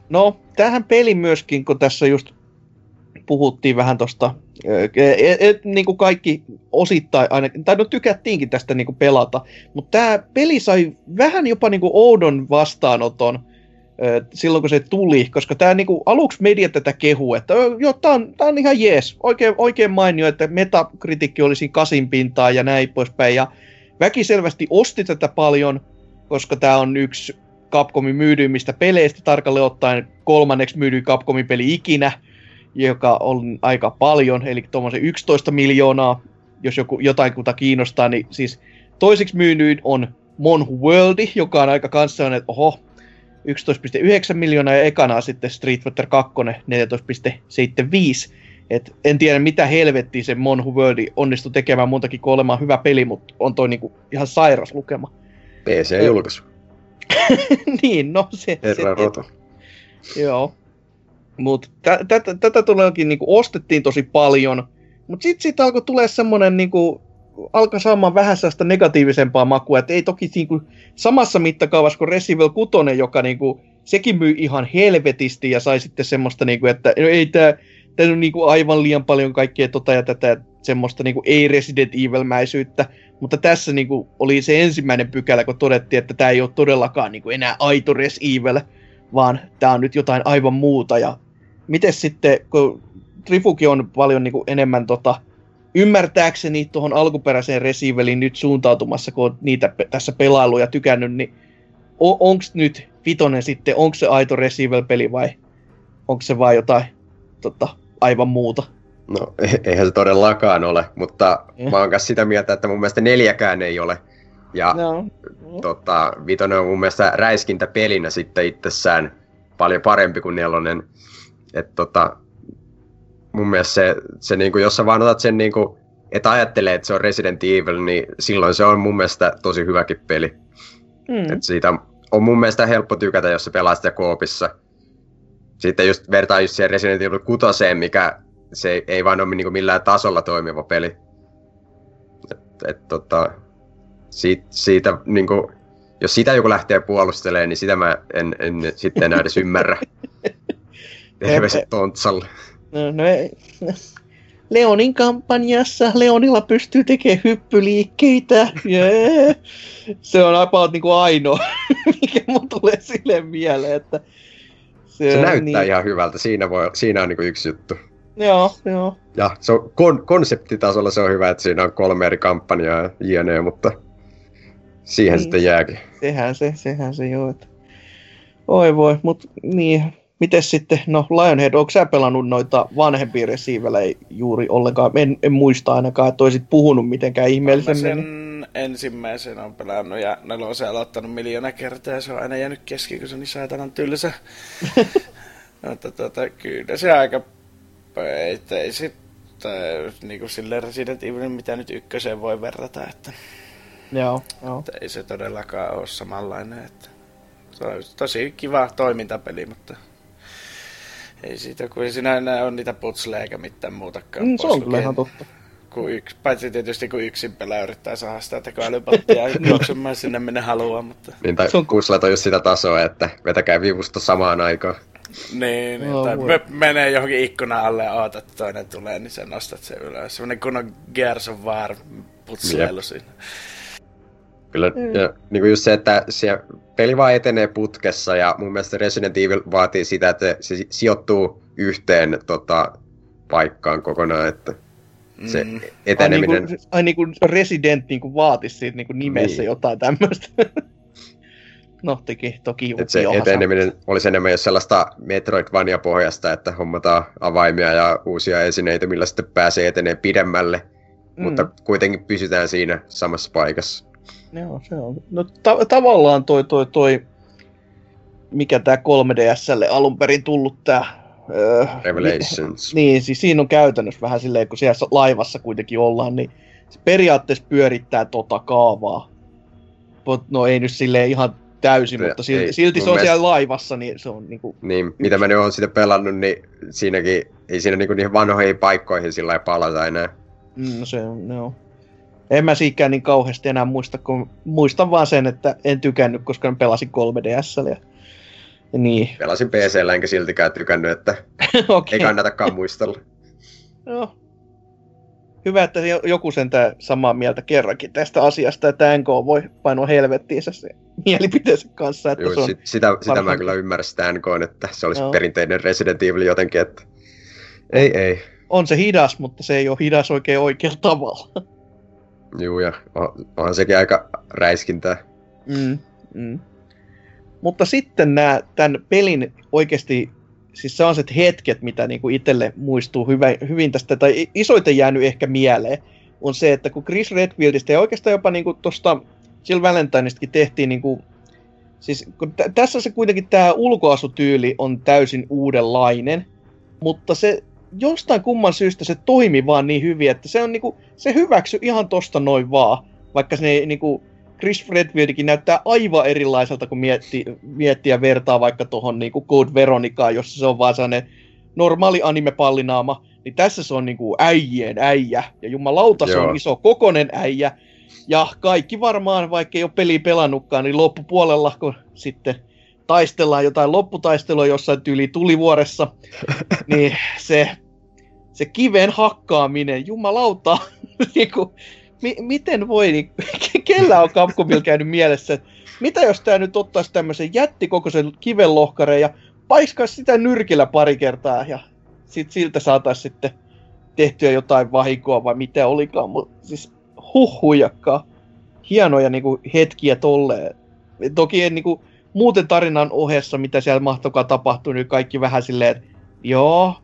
No, tähän peli myöskin, kun tässä just puhuttiin vähän tuosta, et, et, niin kuin kaikki osittain aina, tai no tykättiinkin tästä niin kuin pelata, mutta tämä peli sai vähän jopa niin kuin oudon vastaanoton silloin, kun se tuli, koska tämä niin kuin, aluksi media tätä kehu, että joo, tämä on, tää on ihan jees, oikein, oikein mainio, että metakritikki olisi kasin pintaa ja näin poispäin, ja väki selvästi osti tätä paljon, koska tämä on yksi Capcomin myydyimmistä peleistä, tarkalleen ottaen kolmanneksi myydyin Capcomin peli ikinä, joka on aika paljon, eli tuommoisen 11 miljoonaa, jos joku, jotain kuta kiinnostaa, niin siis toiseksi myydyin on Monhu World, joka on aika kanssa, että oho, 11,9 miljoonaa ja ekana sitten Street Fighter 2 14,75. Et en tiedä mitä helvettiä se Monhu World onnistui tekemään muutakin kuin olemaan hyvä peli, mutta on toi niinku ihan sairas lukema.
PC-julkaisu.
niin, no se...
Herra
se,
roto.
Joo. Mutta tätä, tuleekin niinku ostettiin tosi paljon, mutta sitten siitä alkoi tulee semmoinen niinku, alkaa saamaan vähän sellaista negatiivisempaa makua, että ei toki niinku, samassa mittakaavassa kuin Resident Evil 6, joka niinku, sekin myi ihan helvetisti ja sai sitten semmoista, niinku, että no ei tämä tää on niinku aivan liian paljon kaikkea tota ja tätä semmoista niinku ei-Resident Evil-mäisyyttä, mutta tässä niinku oli se ensimmäinen pykälä, kun todettiin, että tämä ei ole todellakaan niinku enää aito Res Evil, vaan tämä on nyt jotain aivan muuta. Ja miten sitten, kun Trifuki on paljon niinku enemmän tota, ymmärtääkseni tuohon alkuperäiseen Resiveliin nyt suuntautumassa, kun on niitä pe- tässä pelailuja tykännyt, niin on, onko nyt Vitonen sitten, onko se aito Resivel-peli vai onko se vain jotain tota, aivan muuta?
No, eihän se todellakaan ole, mutta ja. mä oon kanssa sitä mieltä, että mun mielestä neljäkään ei ole. Ja no. tota, Vitonen on mun mielestä räiskintä pelinä sitten itsessään paljon parempi kuin nelonen. Et tota, mun mielestä se, se niinku, jos sä vaan otat sen niinku, että ajattelee, että se on Resident Evil, niin silloin se on mun mielestä tosi hyväkin peli. Mm. Et siitä on mun mielestä helppo tykätä, jos se pelaa sitä koopissa. Sitten just vertaa just siihen Resident Evil 6, mikä se ei vaan ole niinku millään tasolla toimiva peli. Et, et, tota, siitä, siitä niinku, jos sitä joku lähtee puolustelemaan, niin sitä mä en, en sitten enää edes ymmärrä. Terveiset Tontsalle.
No, no ei. Leonin kampanjassa Leonilla pystyy tekemään hyppyliikkeitä. Yeah. Se on about niin kuin ainoa, mikä mun tulee sille mieleen, että
se, se näyttää niin... ihan hyvältä. Siinä, voi, siinä on niin kuin yksi juttu.
Joo, joo.
Ja se on, kon, konseptitasolla se on hyvä, että siinä on kolme eri kampanjaa ja jne, mutta siihen niin. sitten jääkin.
Sehän se, sehän se joo. Että... Oi voi, mutta niin, Miten sitten, no Lionhead, onko sä pelannut noita vanhempia resiivelejä juuri ollenkaan? En, en muista ainakaan, että olisit puhunut mitenkään ihmeellisemmin.
sen ensimmäisen on pelannut ja nelosen aloittanut miljoona kertaa ja se on aina jäänyt kesken, kun se on niin saatanan tylsä. Mutta tota, kyllä se aika... Ei, ei se niin kuin sille Resident Evil, mitä nyt ykköseen voi verrata, että,
joo, joo.
että ei se todellakaan ole samanlainen. Että se on tosi kiva toimintapeli, mutta ei siitä, kun ei siinä enää ole niitä putsleja eikä mitään muutakaan.
Mm, se on kyllä ihan totta.
Kun yksi, paitsi tietysti kun yksin pelaa yrittää saada sitä tekoälypottia juoksemaan sinne minne haluaa. Mutta...
Niin, tai on... puzzlet on just sitä tasoa, että vetäkää vivusta samaan aikaan.
Niin, niin oh, tai me, menee johonkin ikkunan alle ja ootat, että toinen tulee, niin sä nostat sen ylös. Sellainen kunnon Gears of War putsleilu siinä.
Kyllä, mm. ja niin kuin just se, että se peli vaan etenee putkessa, ja mun mielestä Resident Evil vaatii sitä, että se sijoittuu yhteen tota, paikkaan kokonaan, että se
Mm.
eteneminen...
Ai niin kuin, ai niin kuin Resident niin kuin vaatisi siitä niin kuin nimessä
Niin.
jotain tämmöistä. no teki toki
Että se eteneminen olisi enemmän jos sellaista Metroidvania-pohjasta, että hommataan avaimia ja uusia esineitä, millä sitten pääsee etenee pidemmälle, mm. mutta kuitenkin pysytään siinä samassa paikassa.
Joo, se on. No ta- tavallaan toi, toi, toi, mikä tää 3DSlle alun perin tullut tää... Öö,
Revelations.
Niin, siis siinä on käytännössä vähän silleen, kun siellä laivassa kuitenkin ollaan, niin se periaatteessa pyörittää tota kaavaa. Mut No ei nyt silleen ihan täysin, mutta silti,
ei,
silti se on
mielestä-
siellä laivassa, niin se on niinku...
Niin, mitä mä nyt oon sitä pelannut, niin siinäkin ei siinä niinku niihin vanhoihin paikkoihin sillä lailla palata enää.
Mm, no se on, no. En mä siikään niin kauheasti enää muista, kun muistan vaan sen, että en tykännyt, koska mä pelasin 3DSllä. Ja, ja niin,
Pelasin PCllä enkä siltikään tykännyt, että
okei.
ei kannatakaan muistella.
No. Hyvä, että jo- joku sentään samaa mieltä kerrankin tästä asiasta, että NK voi painoa helvettiinsä se mielipiteensä kanssa. Että se
Joo,
on,
sit, sitä, sitä mä kyllä ymmärrän sitä NK, että se olisi
Joo.
perinteinen Resident Evil jotenkin, että ei, ei.
on se hidas, mutta se ei ole hidas oikein oikealla tavalla.
Juu, ja on, sekin aika räiskintää.
Mm, mm. Mutta sitten nämä, tämän pelin oikeasti, siis sellaiset hetket, mitä niinku itselle muistuu hyvä, hyvin tästä, tai isoiten jäänyt ehkä mieleen, on se, että kun Chris Redfieldistä ja oikeastaan jopa niinku tuosta Jill Valentinistakin tehtiin niinku, siis kun tä- tässä se kuitenkin tämä ulkoasutyyli on täysin uudenlainen, mutta se jostain kumman syystä se toimi vaan niin hyvin, että se on niinku, se hyväksy ihan tosta noin vaan, vaikka se niinku, Chris Redfieldikin näyttää aivan erilaiselta, kun mietti, miettii ja vertaa vaikka tuohon niinku Code Veronicaan, jossa se on vaan sellainen normaali anime-pallinaama, niin tässä se on niinku äijien äijä, ja jumalauta se
Joo.
on iso kokonen äijä, ja kaikki varmaan, vaikka ei ole peliä pelannutkaan, niin loppupuolella, kun sitten taistellaan jotain lopputaistelua jossain tyyli tulivuoressa, niin se, se kiven hakkaaminen, jumalauta, niinku, mi- miten voi, niin, kellä on Capcomilla käynyt mielessä, mitä jos tämä nyt ottaisi tämmöisen jättikokoisen kivenlohkareen ja paiskaisi sitä nyrkillä pari kertaa ja sit siltä saataisiin sitten tehtyä jotain vahinkoa vai mitä olikaan, mutta siis huhhujakkaa. Hienoja niinku hetkiä tolleen. Toki en niinku, muuten tarinan ohessa, mitä siellä mahtokaa tapahtua, niin kaikki vähän silleen, että joo,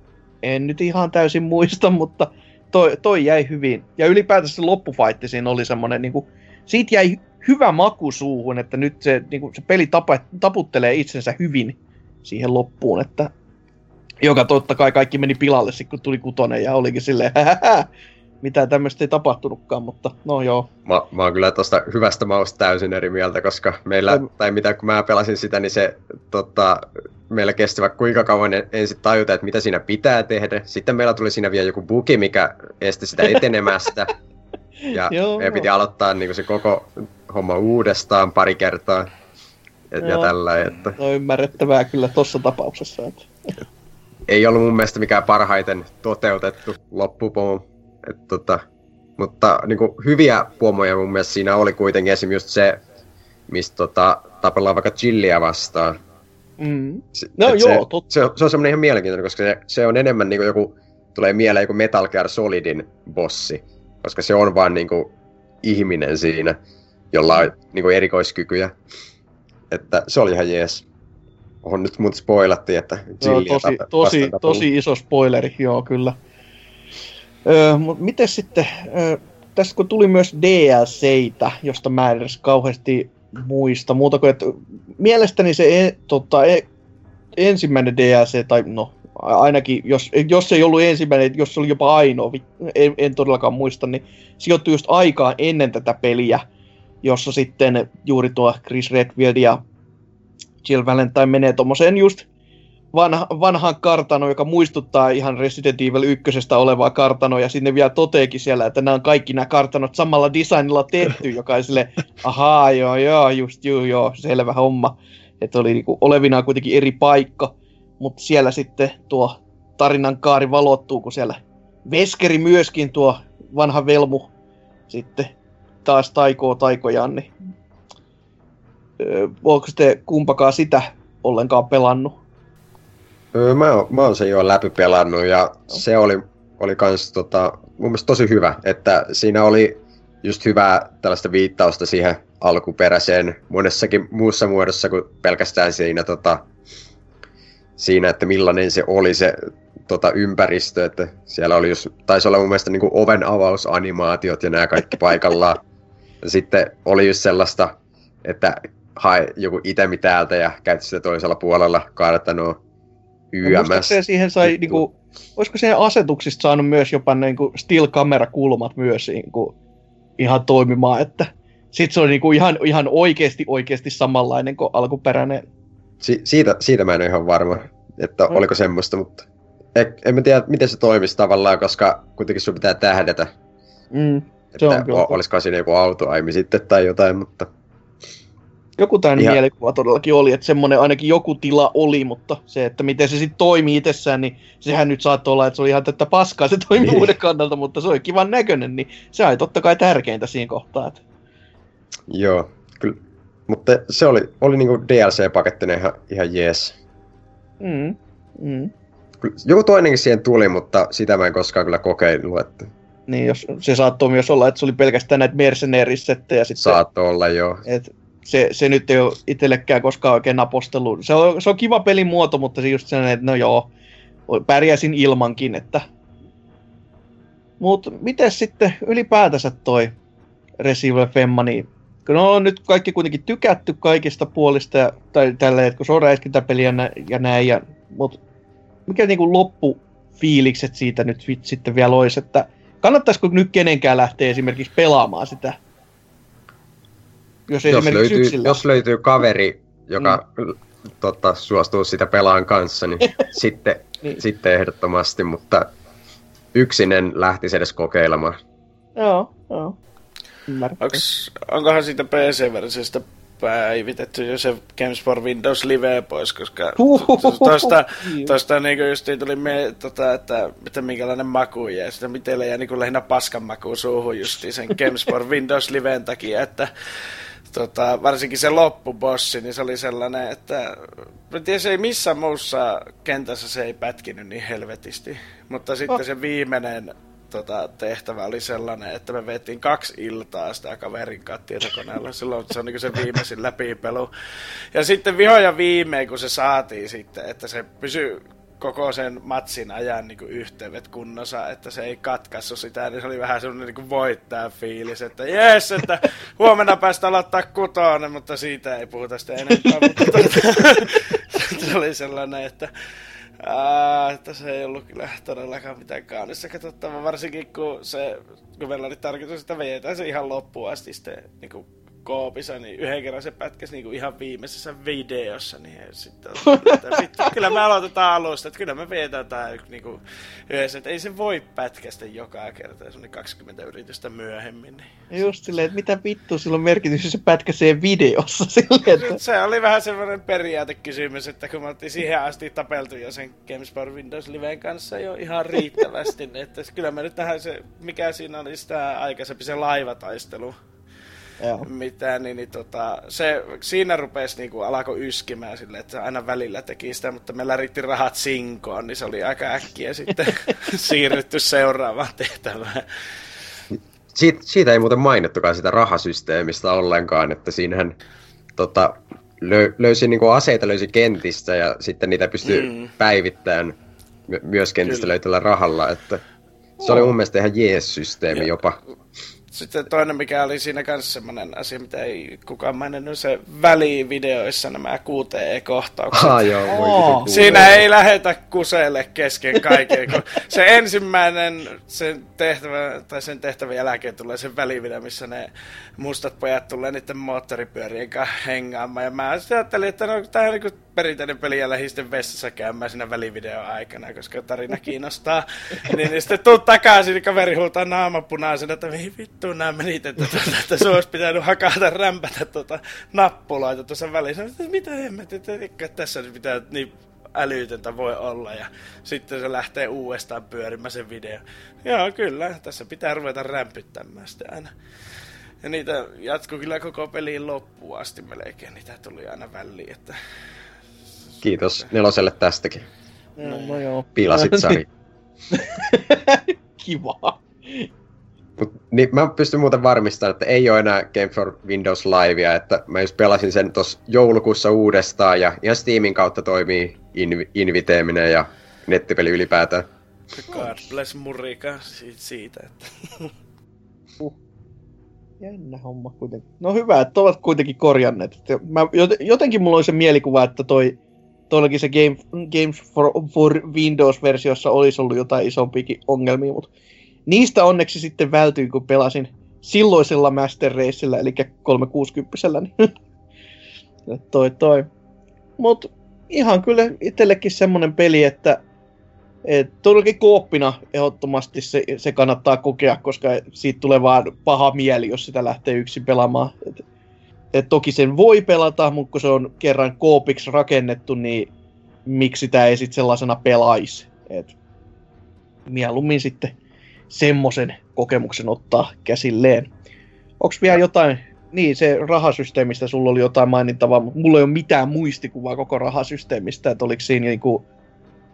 en nyt ihan täysin muista, mutta toi, toi jäi hyvin. Ja ylipäätänsä se loppufaitti siinä oli semmoinen, niinku, siitä jäi hyvä maku suuhun, että nyt se, niinku, se peli tapa, taputtelee itsensä hyvin siihen loppuun, että joka totta kai kaikki meni pilalle sitten, kun tuli kutonen ja olikin silleen, mitään tämmöistä ei tapahtunutkaan, mutta no joo.
Mä, mä oon kyllä tosta hyvästä mausta täysin eri mieltä, koska meillä,
Ai-
tai mitä kun mä pelasin sitä, niin se tota, meillä kesti vaikka kuinka kauan en- ensin tajuta, että mitä siinä pitää tehdä. Sitten meillä tuli siinä vielä joku bugi, mikä esti sitä etenemästä. Ja
Joo.
meidän piti aloittaa niin se koko homma uudestaan pari kertaa. Et, ja
Joo.
tällä, että
No ymmärrettävää kyllä tuossa tapauksessa. Että.
ei ollut mun mielestä mikään parhaiten toteutettu loppupomo. Et, tota, mutta niin kuin, hyviä pomoja mun mielestä siinä oli kuitenkin esimerkiksi just se, mistä tota, tapellaan vaikka chilliä vastaan.
Mm.
Se,
No
et
joo,
se,
totta.
Se, on- se on semmoinen ihan mielenkiintoinen, koska se, se on enemmän niin kuin joku, tulee mieleen joku Metal Gear Solidin bossi, koska se on vaan niin kuin ihminen siinä, jolla on niin kuin erikoiskykyjä. Että se oli ihan jees. On nyt mut spoilattiin, että
Joo,
chilliä
tosi,
tape-
tosi, tosi iso spoileri, joo kyllä. Öö, miten sitten, öö, tässä kun tuli myös DLCitä, josta mä edes kauheasti muista, muuta kuin, että mielestäni se e, tota, e, ensimmäinen DLC, tai no ainakin, jos, jos ei ollut ensimmäinen, jos se oli jopa ainoa, en, en todellakaan muista, niin sijoittui just aikaan ennen tätä peliä, jossa sitten juuri tuo Chris Redfield ja Jill Valentine menee tuommoiseen just vanha, vanhaan kartanoon, joka muistuttaa ihan Resident Evil 1 olevaa kartanoa, ja sinne vielä toteekin siellä, että nämä on kaikki nämä kartanot samalla designilla tehty, joka on sille, ahaa, joo, joo, just joo, joo, selvä homma. Että oli niinku olevinaan kuitenkin eri paikka, mutta siellä sitten tuo tarinan kaari valottuu, kun siellä Veskeri myöskin tuo vanha velmu sitten taas taikoo taikojaan, niin öö, onko te kumpakaan sitä ollenkaan pelannut?
Öö, Mä oon, mä oon sen jo läpi pelannut ja se oli oli kans tota, mun mielestä tosi hyvä, että siinä oli just hyvää tällaista viittausta siihen alkuperäiseen monessakin muussa muodossa kuin pelkästään siinä, tota, siinä että millainen se oli se tota, ympäristö, että siellä oli just, taisi olla mun mielestä niin oven avausanimaatiot ja nämä kaikki paikallaan. Ja sitten oli just sellaista, että hae joku itemi täältä ja käytä sitä toisella puolella, kaadata nuo YMS.
Ja siihen sai, niin kuin, olisiko siihen asetuksista saanut myös jopa niin kuin still-kamerakulmat myös niin kuin, ihan toimimaan, että sitten se oli niin kuin ihan, ihan oikeasti, oikeasti samanlainen kuin alkuperäinen.
Si- siitä, siitä mä en ole ihan varma, että no. oliko semmoista, mutta en, en mä tiedä, miten se toimisi tavallaan, koska kuitenkin sun pitää tähdätä.
Mm,
se että on kyllä. olisiko siinä joku autoaimi sitten tai jotain, mutta...
Joku tämän Ihan... mielikuva todellakin oli, että semmoinen ainakin joku tila oli, mutta se, että miten se sitten toimii itsessään, niin sehän nyt saattoi olla, että se oli ihan tätä paskaa se toimivuuden niin. kannalta, mutta se oli kivan näköinen, niin se oli totta kai tärkeintä siinä kohtaa. Että...
Joo, kyllä. Mutta se oli, oli niinku DLC-pakettina ihan, ihan jees.
Mm. Mm.
Joku toinenkin siihen tuli, mutta sitä mä en koskaan kyllä kokeillut. Että...
Niin, jos, se saattoi myös olla, että se oli pelkästään näitä mercenaries-settejä. Sitten,
Saattoi olla, joo.
Et se, se nyt ei ole itsellekään koskaan oikein apostellut. Se on, se on kiva pelin muoto, mutta se just sellainen, että no joo, pärjäsin ilmankin, että... Mutta miten sitten ylipäätänsä toi Resident Femma, niin kun on nyt kaikki kuitenkin tykätty kaikista puolista, ja, tai tälleen, että kun se on räiskintäpeli ja, nä, ja näin, ja, mutta mikä niinku loppufiilikset siitä nyt sitten vielä olisi, että kannattaisiko nyt kenenkään lähteä esimerkiksi pelaamaan sitä
jos, jos, löytyy, yksilö. jos löytyy kaveri, joka mm. tota, suostuu sitä pelaan kanssa, niin, sitten, niin sitten ehdottomasti, mutta yksin lähtisi edes kokeilemaan.
Joo, joo.
Onks, onkohan siitä PC-versiosta päivitetty jo se Games for Windows Live pois, koska tuosta, tuosta niin just tuli me, tota, että, että minkälainen maku ja sitä miten jää niin lähinnä paskan maku suuhun just sen Games for Windows Liveen takia, että tota, varsinkin se loppubossi, niin se oli sellainen, että mä se ei missään muussa kentässä se ei pätkinyt niin helvetisti. Mutta sitten oh. se viimeinen tota, tehtävä oli sellainen, että me veettiin kaksi iltaa sitä kaverin kanssa tietokoneella. Silloin se on niin se viimeisin läpipelu. Ja sitten vihoja viimein, kun se saatiin sitten, että se pysyy koko sen matsin ajan niin kuin yhteydet kunnossa, että se ei katkassu sitä, niin se oli vähän semmoinen niin voittaa fiilis, että jes, että huomenna päästä aloittaa kutoon, mutta siitä ei puhuta sitä enempää, mutta tuota, se oli sellainen, että Ää, että se ei ollut kyllä todellakaan mitään kaunissa katsottavaa, varsinkin kun se, kun meillä oli tarkoitus, että vietään se ihan loppuun asti sitten niin kuin koopissa, niin yhden kerran se pätkäsi niin kuin ihan viimeisessä videossa, niin sitten että vittu, kyllä me aloitetaan alusta, että kyllä me vietään tää niin kuin, yhdessä, että ei se voi pätkästä joka kerta, se on 20 yritystä myöhemmin. Niin.
Just silleen, että mitä vittu sillä on merkitys, jos se pätkäsee videossa silleen, että...
Se oli vähän semmoinen periaatekysymys, että kun me oltiin siihen asti tapeltu jo sen Games for Windows Liveen kanssa jo ihan riittävästi, niin että kyllä me nyt tähän se, mikä siinä oli sitä aikaisempi se laivataistelu, Joo. mitään, niin, niin tota, se, siinä rupesi niinku, alkoi yskimään sille, että aina välillä teki sitä, mutta me riitti rahat sinkoon, niin se oli aika äkkiä sitten siirrytty seuraavaan tehtävään.
Siit, siitä ei muuten mainittukaan sitä rahasysteemistä ollenkaan, että siinähän tota, lö, löysi niinku aseita löysi kentistä ja sitten niitä pystyy mm. päivittämään myös kentistä löytävällä rahalla, että se oli mun mielestä ihan jees systeemi jopa.
Sitten toinen, mikä oli siinä kanssa semmoinen asia, mitä ei kukaan maininnut, se välivideoissa nämä QTE-kohtaukset.
Ah, joo,
oh. Siinä ei lähetä kuselle kesken kaiken, kun se ensimmäinen sen tehtävä, tai sen tehtävän jälkeen tulee se välivideo, missä ne mustat pojat tulee niiden moottoripyörien kanssa hengaamaan. Ja mä ajattelin, että no, tämä on niin perinteinen peli ja lähisten vessassa käymään siinä välivideon aikana, koska tarina kiinnostaa. niin, niin sitten tuu takaisin, niin kaveri huutaa naamapunaisena, että mihin vittuun nämä menit, että, tuota, että se olisi pitänyt hakata rämpätä tuota nappulaita tuossa välissä. Että mitä hemmet, että, että tässä nyt pitää niin älytöntä voi olla ja sitten se lähtee uudestaan pyörimään se video. Joo, kyllä, tässä pitää ruveta rämpyttämään sitä aina. Ja niitä jatkuu kyllä koko peliin loppuun asti melkein, niitä tuli aina väliin, että
Kiitos neloselle tästäkin.
No, no joo.
Pilasit Sari.
Kiva.
Mut, niin mä pystyn muuten varmistamaan, että ei ole enää Game for Windows Livea, että mä just pelasin sen tuossa joulukuussa uudestaan ja ihan Steamin kautta toimii inv- inviteeminen ja nettipeli ylipäätään.
God bless Murika siitä, että...
Jännä homma kuitenkin. No hyvä, että ovat kuitenkin korjanneet. Mä, jotenkin mulla oli se mielikuva, että toi toillakin se Game, Games for, for Windows-versiossa olisi ollut jotain isompiakin ongelmia, mutta niistä onneksi sitten vältyin, kun pelasin silloisella Master Racella, eli 360 niin toi toi. Mut ihan kyllä itsellekin semmonen peli, että et todellakin kooppina ehdottomasti se, se, kannattaa kokea, koska siitä tulee vaan paha mieli, jos sitä lähtee yksin pelaamaan. Et, et toki sen voi pelata, mutta kun se on kerran koopiksi rakennettu, niin miksi sitä ei sitten sellaisena pelaisi. Et mieluummin sitten semmoisen kokemuksen ottaa käsilleen. Onko vielä jotain, niin se rahasysteemistä sulla oli jotain mainittavaa, mutta mulla ei ole mitään muistikuvaa koko rahasysteemistä, että oliko siinä niinku,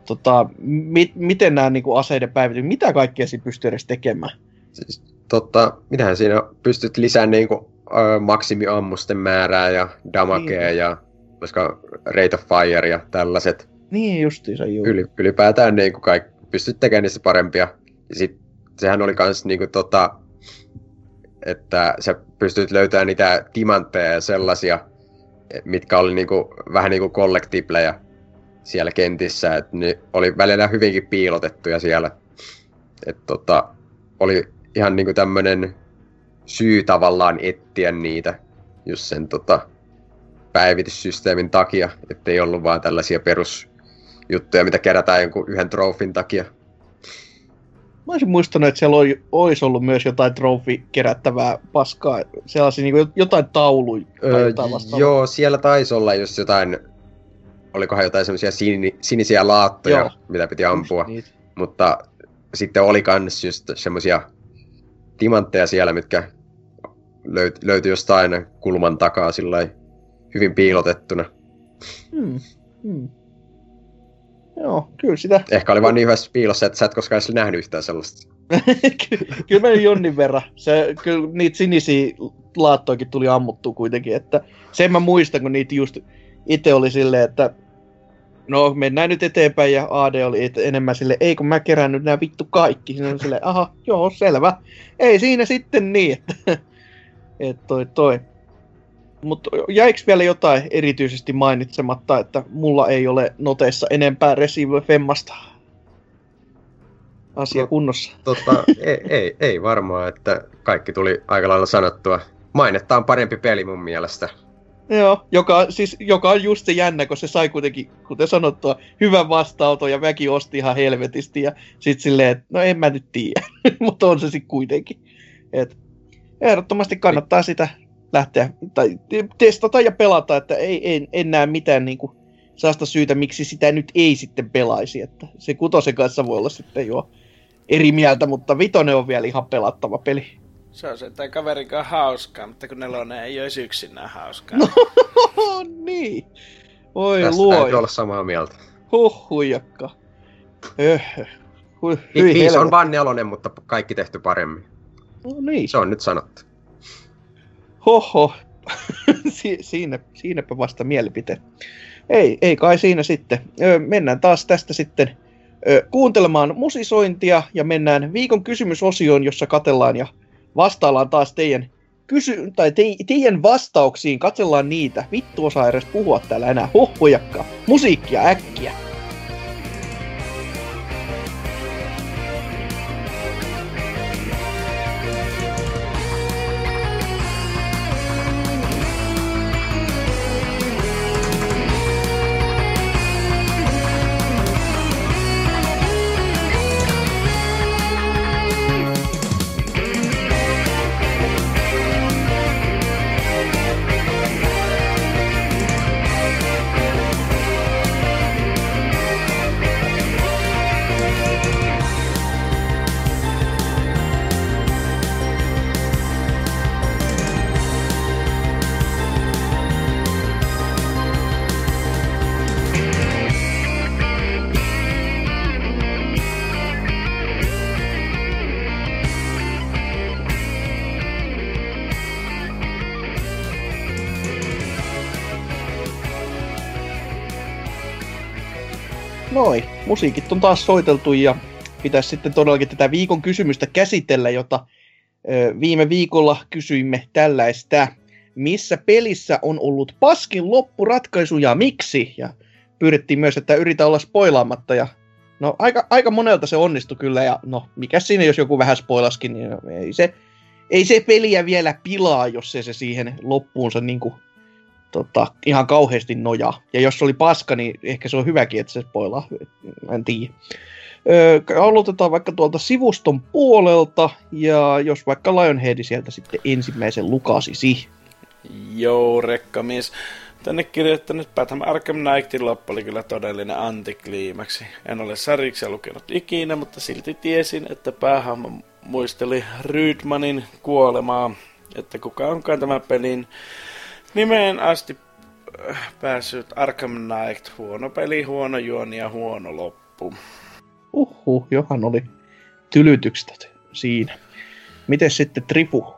tota, mi- miten nämä niinku aseiden päivitys, mitä kaikkea siinä pystyy edes tekemään?
Siis, totta, mitähän siinä pystyt lisäämään niinku, ö, maksimiammusten määrää ja damagea niin. ja koska rate of fire ja tällaiset.
Niin justiinsa, juu.
Yli, ylipäätään niinku kaikki, pystyt tekemään niistä parempia. Ja sit sehän oli kans niinku tota, että sä pystyt löytämään niitä timantteja ja sellaisia, mitkä oli niinku, vähän niinku kollektiblejä siellä kentissä, että ne oli välillä hyvinkin piilotettuja siellä. Et tota, oli ihan niinku tämmönen syy tavallaan etsiä niitä just sen tota, päivityssysteemin takia, ettei ollut vaan tällaisia perusjuttuja, mitä kerätään jonkun yhden trofin takia.
Mä olisin muistanut, että siellä olisi ollut myös jotain trofi kerättävää paskaa, sellaisia niin jotain tauluja tai öö, jotain
Joo, siellä taisi olla just jotain, olikohan jotain semmoisia sin, sinisiä laattoja, joo. mitä piti ampua. Mutta sitten oli kans just semmoisia timantteja siellä, mitkä löyt, löytyi jostain kulman takaa sillä hyvin piilotettuna.
Hmm. Hmm. Joo, kyllä sitä...
Ehkä oli vain niin hyvässä piilossa, että sä et koskaan edes nähnyt yhtään sellaista.
kyllä mä jonnin verran. Se, kyllä niitä sinisiä laattoikin tuli ammuttua kuitenkin, että sen mä muistan, kun niitä just itse oli silleen, että no mennään nyt eteenpäin ja AD oli enemmän sille, ei kun mä kerään nyt nämä vittu kaikki. Siinä on silleen, aha, joo, selvä. Ei siinä sitten niin, että, että toi toi. Mutta jäikö vielä jotain erityisesti mainitsematta, että mulla ei ole noteissa enempää Receive Femmasta asia no, kunnossa?
Tota, ei, ei, ei varmaan, että kaikki tuli aika lailla sanottua. Mainetta on parempi peli mun mielestä.
Joo, joka, siis, joka on just se jännä, kun se sai kuitenkin, kuten sanottua, hyvän vastaanoton ja väki osti ihan helvetisti ja sit silleen, että no en mä nyt tiedä, mutta on se sitten kuitenkin. Et, ehdottomasti kannattaa sitä lähteä tai testata ja pelata, että ei, en, en näe mitään niin kuin, sellaista syytä, miksi sitä nyt ei sitten pelaisi. Että se kutosen kanssa voi olla sitten jo eri mieltä, mutta vitonen on vielä ihan pelattava peli.
Se on se, että kaverin kanssa hauskaa, mutta kun nelonen ei olisi yksinään hauskaa.
No niin. Oi
Tästä
luo.
täytyy olla samaa mieltä.
Huh, huijakka. Öh.
Hui, Viisi on vaan nelonen, mutta kaikki tehty paremmin.
No niin.
Se on nyt sanottu.
Hoho, si- siinä, siinäpä vasta mielipite. Ei, ei kai siinä sitten. Ö, mennään taas tästä sitten ö, kuuntelemaan musisointia ja mennään viikon kysymysosioon, jossa katellaan ja vastaillaan taas teidän, kysy- tai te- teidän vastauksiin. Katsellaan niitä. Vittu osaa edes puhua täällä enää. Hohhojakka. Musiikkia äkkiä. Musiikit on taas soiteltu ja pitäisi sitten todellakin tätä viikon kysymystä käsitellä, jota viime viikolla kysyimme tällaista. Missä pelissä on ollut paskin loppuratkaisu ja miksi? Ja pyydettiin myös, että yritä olla spoilaamatta ja no aika, aika monelta se onnistui kyllä ja no mikä siinä jos joku vähän spoilaskin, niin ei se, ei se peliä vielä pilaa, jos se, se siihen loppuunsa niin kuin, tota, ihan kauheasti nojaa. Ja jos se oli paska, niin ehkä se on hyväkin, että se spoilaa. En tiedä. Öö, aloitetaan vaikka tuolta sivuston puolelta, ja jos vaikka Lionhead sieltä sitten ensimmäisen lukasisi.
Joo, rekkamies. Tänne kirjoittanut Batman Arkham Knightin loppu oli kyllä todellinen antikliimaksi. En ole sarjiksia lukenut ikinä, mutta silti tiesin, että päähahmo muisteli Rydmanin kuolemaa, että kuka onkaan tämän pelin nimeen asti äh, päässyt Arkham Knight. Huono peli, huono juoni ja huono loppu.
Uhu, johan oli tylytykset siinä. Miten sitten Tripu?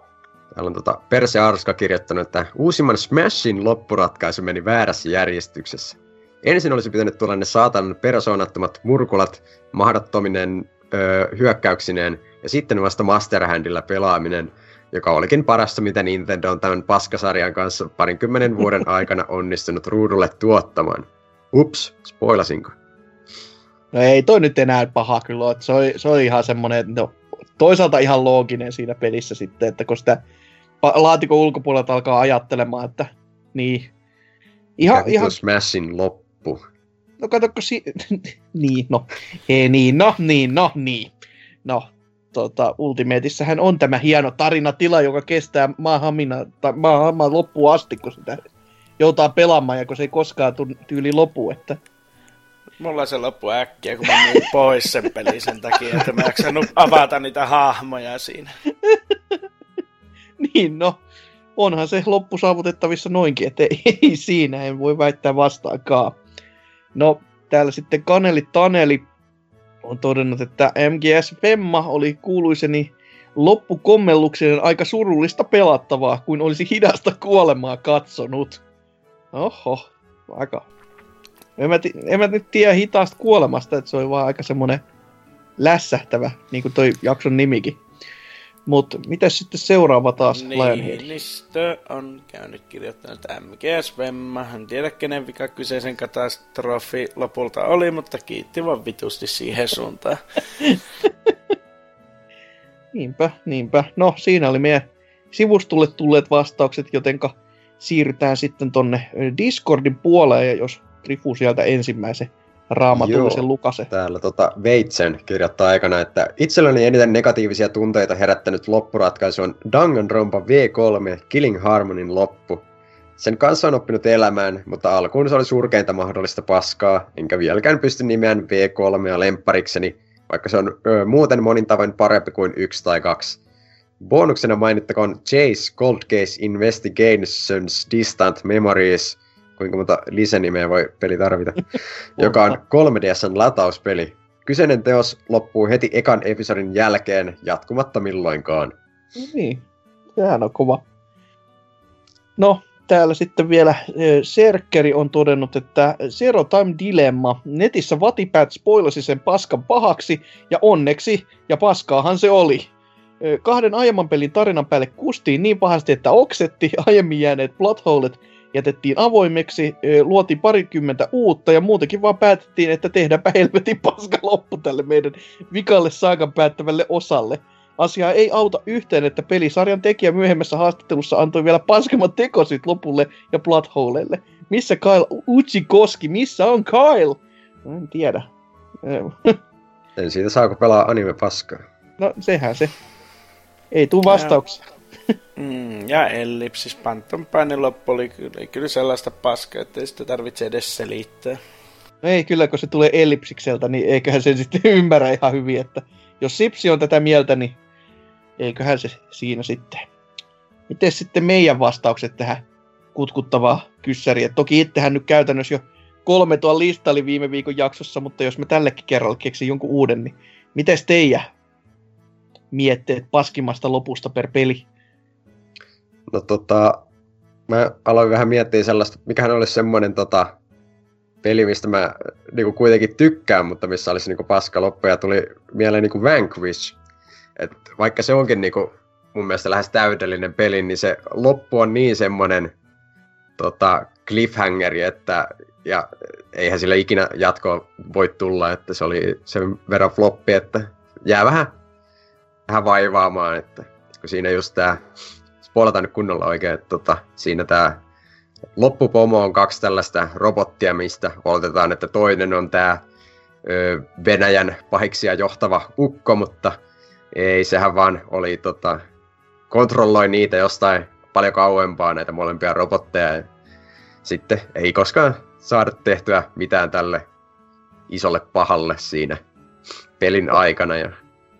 Täällä on tota Perse Arska kirjoittanut, että uusimman Smashin loppuratkaisu meni väärässä järjestyksessä. Ensin olisi pitänyt tulla ne saatanan persoonattomat murkulat mahdottominen öö, hyökkäyksineen, ja sitten vasta Masterhandilla pelaaminen, joka olikin parasta, mitä Nintendo on tämän paskasarjan kanssa parinkymmenen vuoden aikana onnistunut ruudulle tuottamaan. Ups, spoilasinko?
No ei toi nyt enää paha kyllä ole. Se oli, se oli ihan semmonen, no, toisaalta ihan looginen siinä pelissä sitten, että kun sitä laatikon ulkopuolelta alkaa ajattelemaan, että niin.
Ihan, Mikä ihan... Smashin loppu.
No katsokko si... niin, no. Ei niin, no, niin, no, niin. No, tota, Ultimateissähän on tämä hieno tarinatila, joka kestää maahamina, tai maahamaan loppuun asti, kun sitä joutaa pelaamaan, ja kun se ei koskaan tyyli lopu, että
Mulla se loppu äkkiä, kun mä myin pois sen pelin sen takia, että mä jaksanut avata niitä hahmoja siinä.
niin, no. Onhan se loppu saavutettavissa noinkin, että ei, ei siinä, en voi väittää vastaakaan. No, täällä sitten Kaneli Taneli on todennut, että MGS Femma oli kuuluiseni loppukommelluksen aika surullista pelattavaa, kuin olisi hidasta kuolemaa katsonut. Oho, aika en mä, t- en mä nyt tiedä hitaasta kuolemasta, että se oli vaan aika semmonen lässähtävä, niin kuin toi jakson nimikin. Mutta mitä sitten seuraava taas,
Lionhead? Niinistö on käynyt kirjoittanut MGS Vemma. En tiedä kenen vika kyseisen katastrofi lopulta oli, mutta kiitti vaan vitusti siihen suuntaan.
niinpä, niinpä. No, siinä oli meidän sivustolle tulleet vastaukset, jotenka siirrytään sitten tonne Discordin puoleen, ja jos Trifu sieltä ensimmäisen raamatullisen lukase.
Täällä tota, Veitsen kirjoittaa aikana, että itselläni eniten negatiivisia tunteita herättänyt loppuratkaisu on Danganronpa V3 Killing Harmonin loppu. Sen kanssa on oppinut elämään, mutta alkuun se oli surkeinta mahdollista paskaa, enkä vieläkään pysty nimeään V3 lempparikseni, vaikka se on ö, muuten monin tavoin parempi kuin yksi tai kaksi. Bonuksena mainittakoon Chase Cold Case Investigations Distant Memories – kuinka monta lisänimeä voi peli tarvita, joka on 3DSn latauspeli. Kyseinen teos loppuu heti ekan episodin jälkeen jatkumatta milloinkaan.
Niin, sehän on kova. No, täällä sitten vielä Serkkeri on todennut, että Zero Time Dilemma. Netissä Vatipad spoilasi sen paskan pahaksi, ja onneksi, ja paskaahan se oli. Kahden aiemman pelin tarinan päälle kustiin niin pahasti, että oksetti aiemmin jääneet plotholet jätettiin avoimeksi, luotiin parikymmentä uutta ja muutenkin vaan päätettiin, että tehdäänpä helvetin paska loppu tälle meidän vikalle saakan päättävälle osalle. Asia ei auta yhteen, että pelisarjan tekijä myöhemmässä haastattelussa antoi vielä paskemmat tekosit lopulle ja Bloodholelle. Missä Kyle Koski? Missä on Kyle? En tiedä.
en siitä saako pelaa anime paskaa.
No sehän se. Ei tuu vastauksia.
Mm, ja ellipsis Phantom Painin loppu oli kyllä, kyllä sellaista paskaa, että ei sitä tarvitse edes selittää.
No ei kyllä, kun se tulee ellipsikseltä, niin eiköhän se sitten ymmärrä ihan hyvin, että jos Sipsi on tätä mieltä, niin eiköhän se siinä sitten. Miten sitten meidän vastaukset tähän kutkuttavaa kyssäriin? Toki itsehän nyt käytännössä jo kolme tuon listali viime viikon jaksossa, mutta jos mä tällekin kerralla keksin jonkun uuden, niin miten teidän mietteet paskimasta lopusta per peli?
No tota, mä aloin vähän miettiä sellaista, mikähän olisi semmoinen tota, peli, mistä mä niinku kuitenkin tykkään, mutta missä olisi niinku paska loppu, ja tuli mieleen niinku Vanquish. Et vaikka se onkin niinku mun mielestä lähes täydellinen peli, niin se loppu on niin semmoinen tota, cliffhangeri, että ja eihän sillä ikinä jatkoa voi tulla, että se oli sen verran floppi, että jää vähän, vähän vaivaamaan, että kun siinä just tää, spoilataan nyt kunnolla oikein, että tota, siinä tää loppupomo on kaksi tällaista robottia, mistä oletetaan, että toinen on tää ö, Venäjän pahiksia johtava ukko, mutta ei, sehän vaan oli tota, kontrolloi niitä jostain paljon kauempaa näitä molempia robotteja. Ja sitten ei koskaan saada tehtyä mitään tälle isolle pahalle siinä pelin aikana. Ja...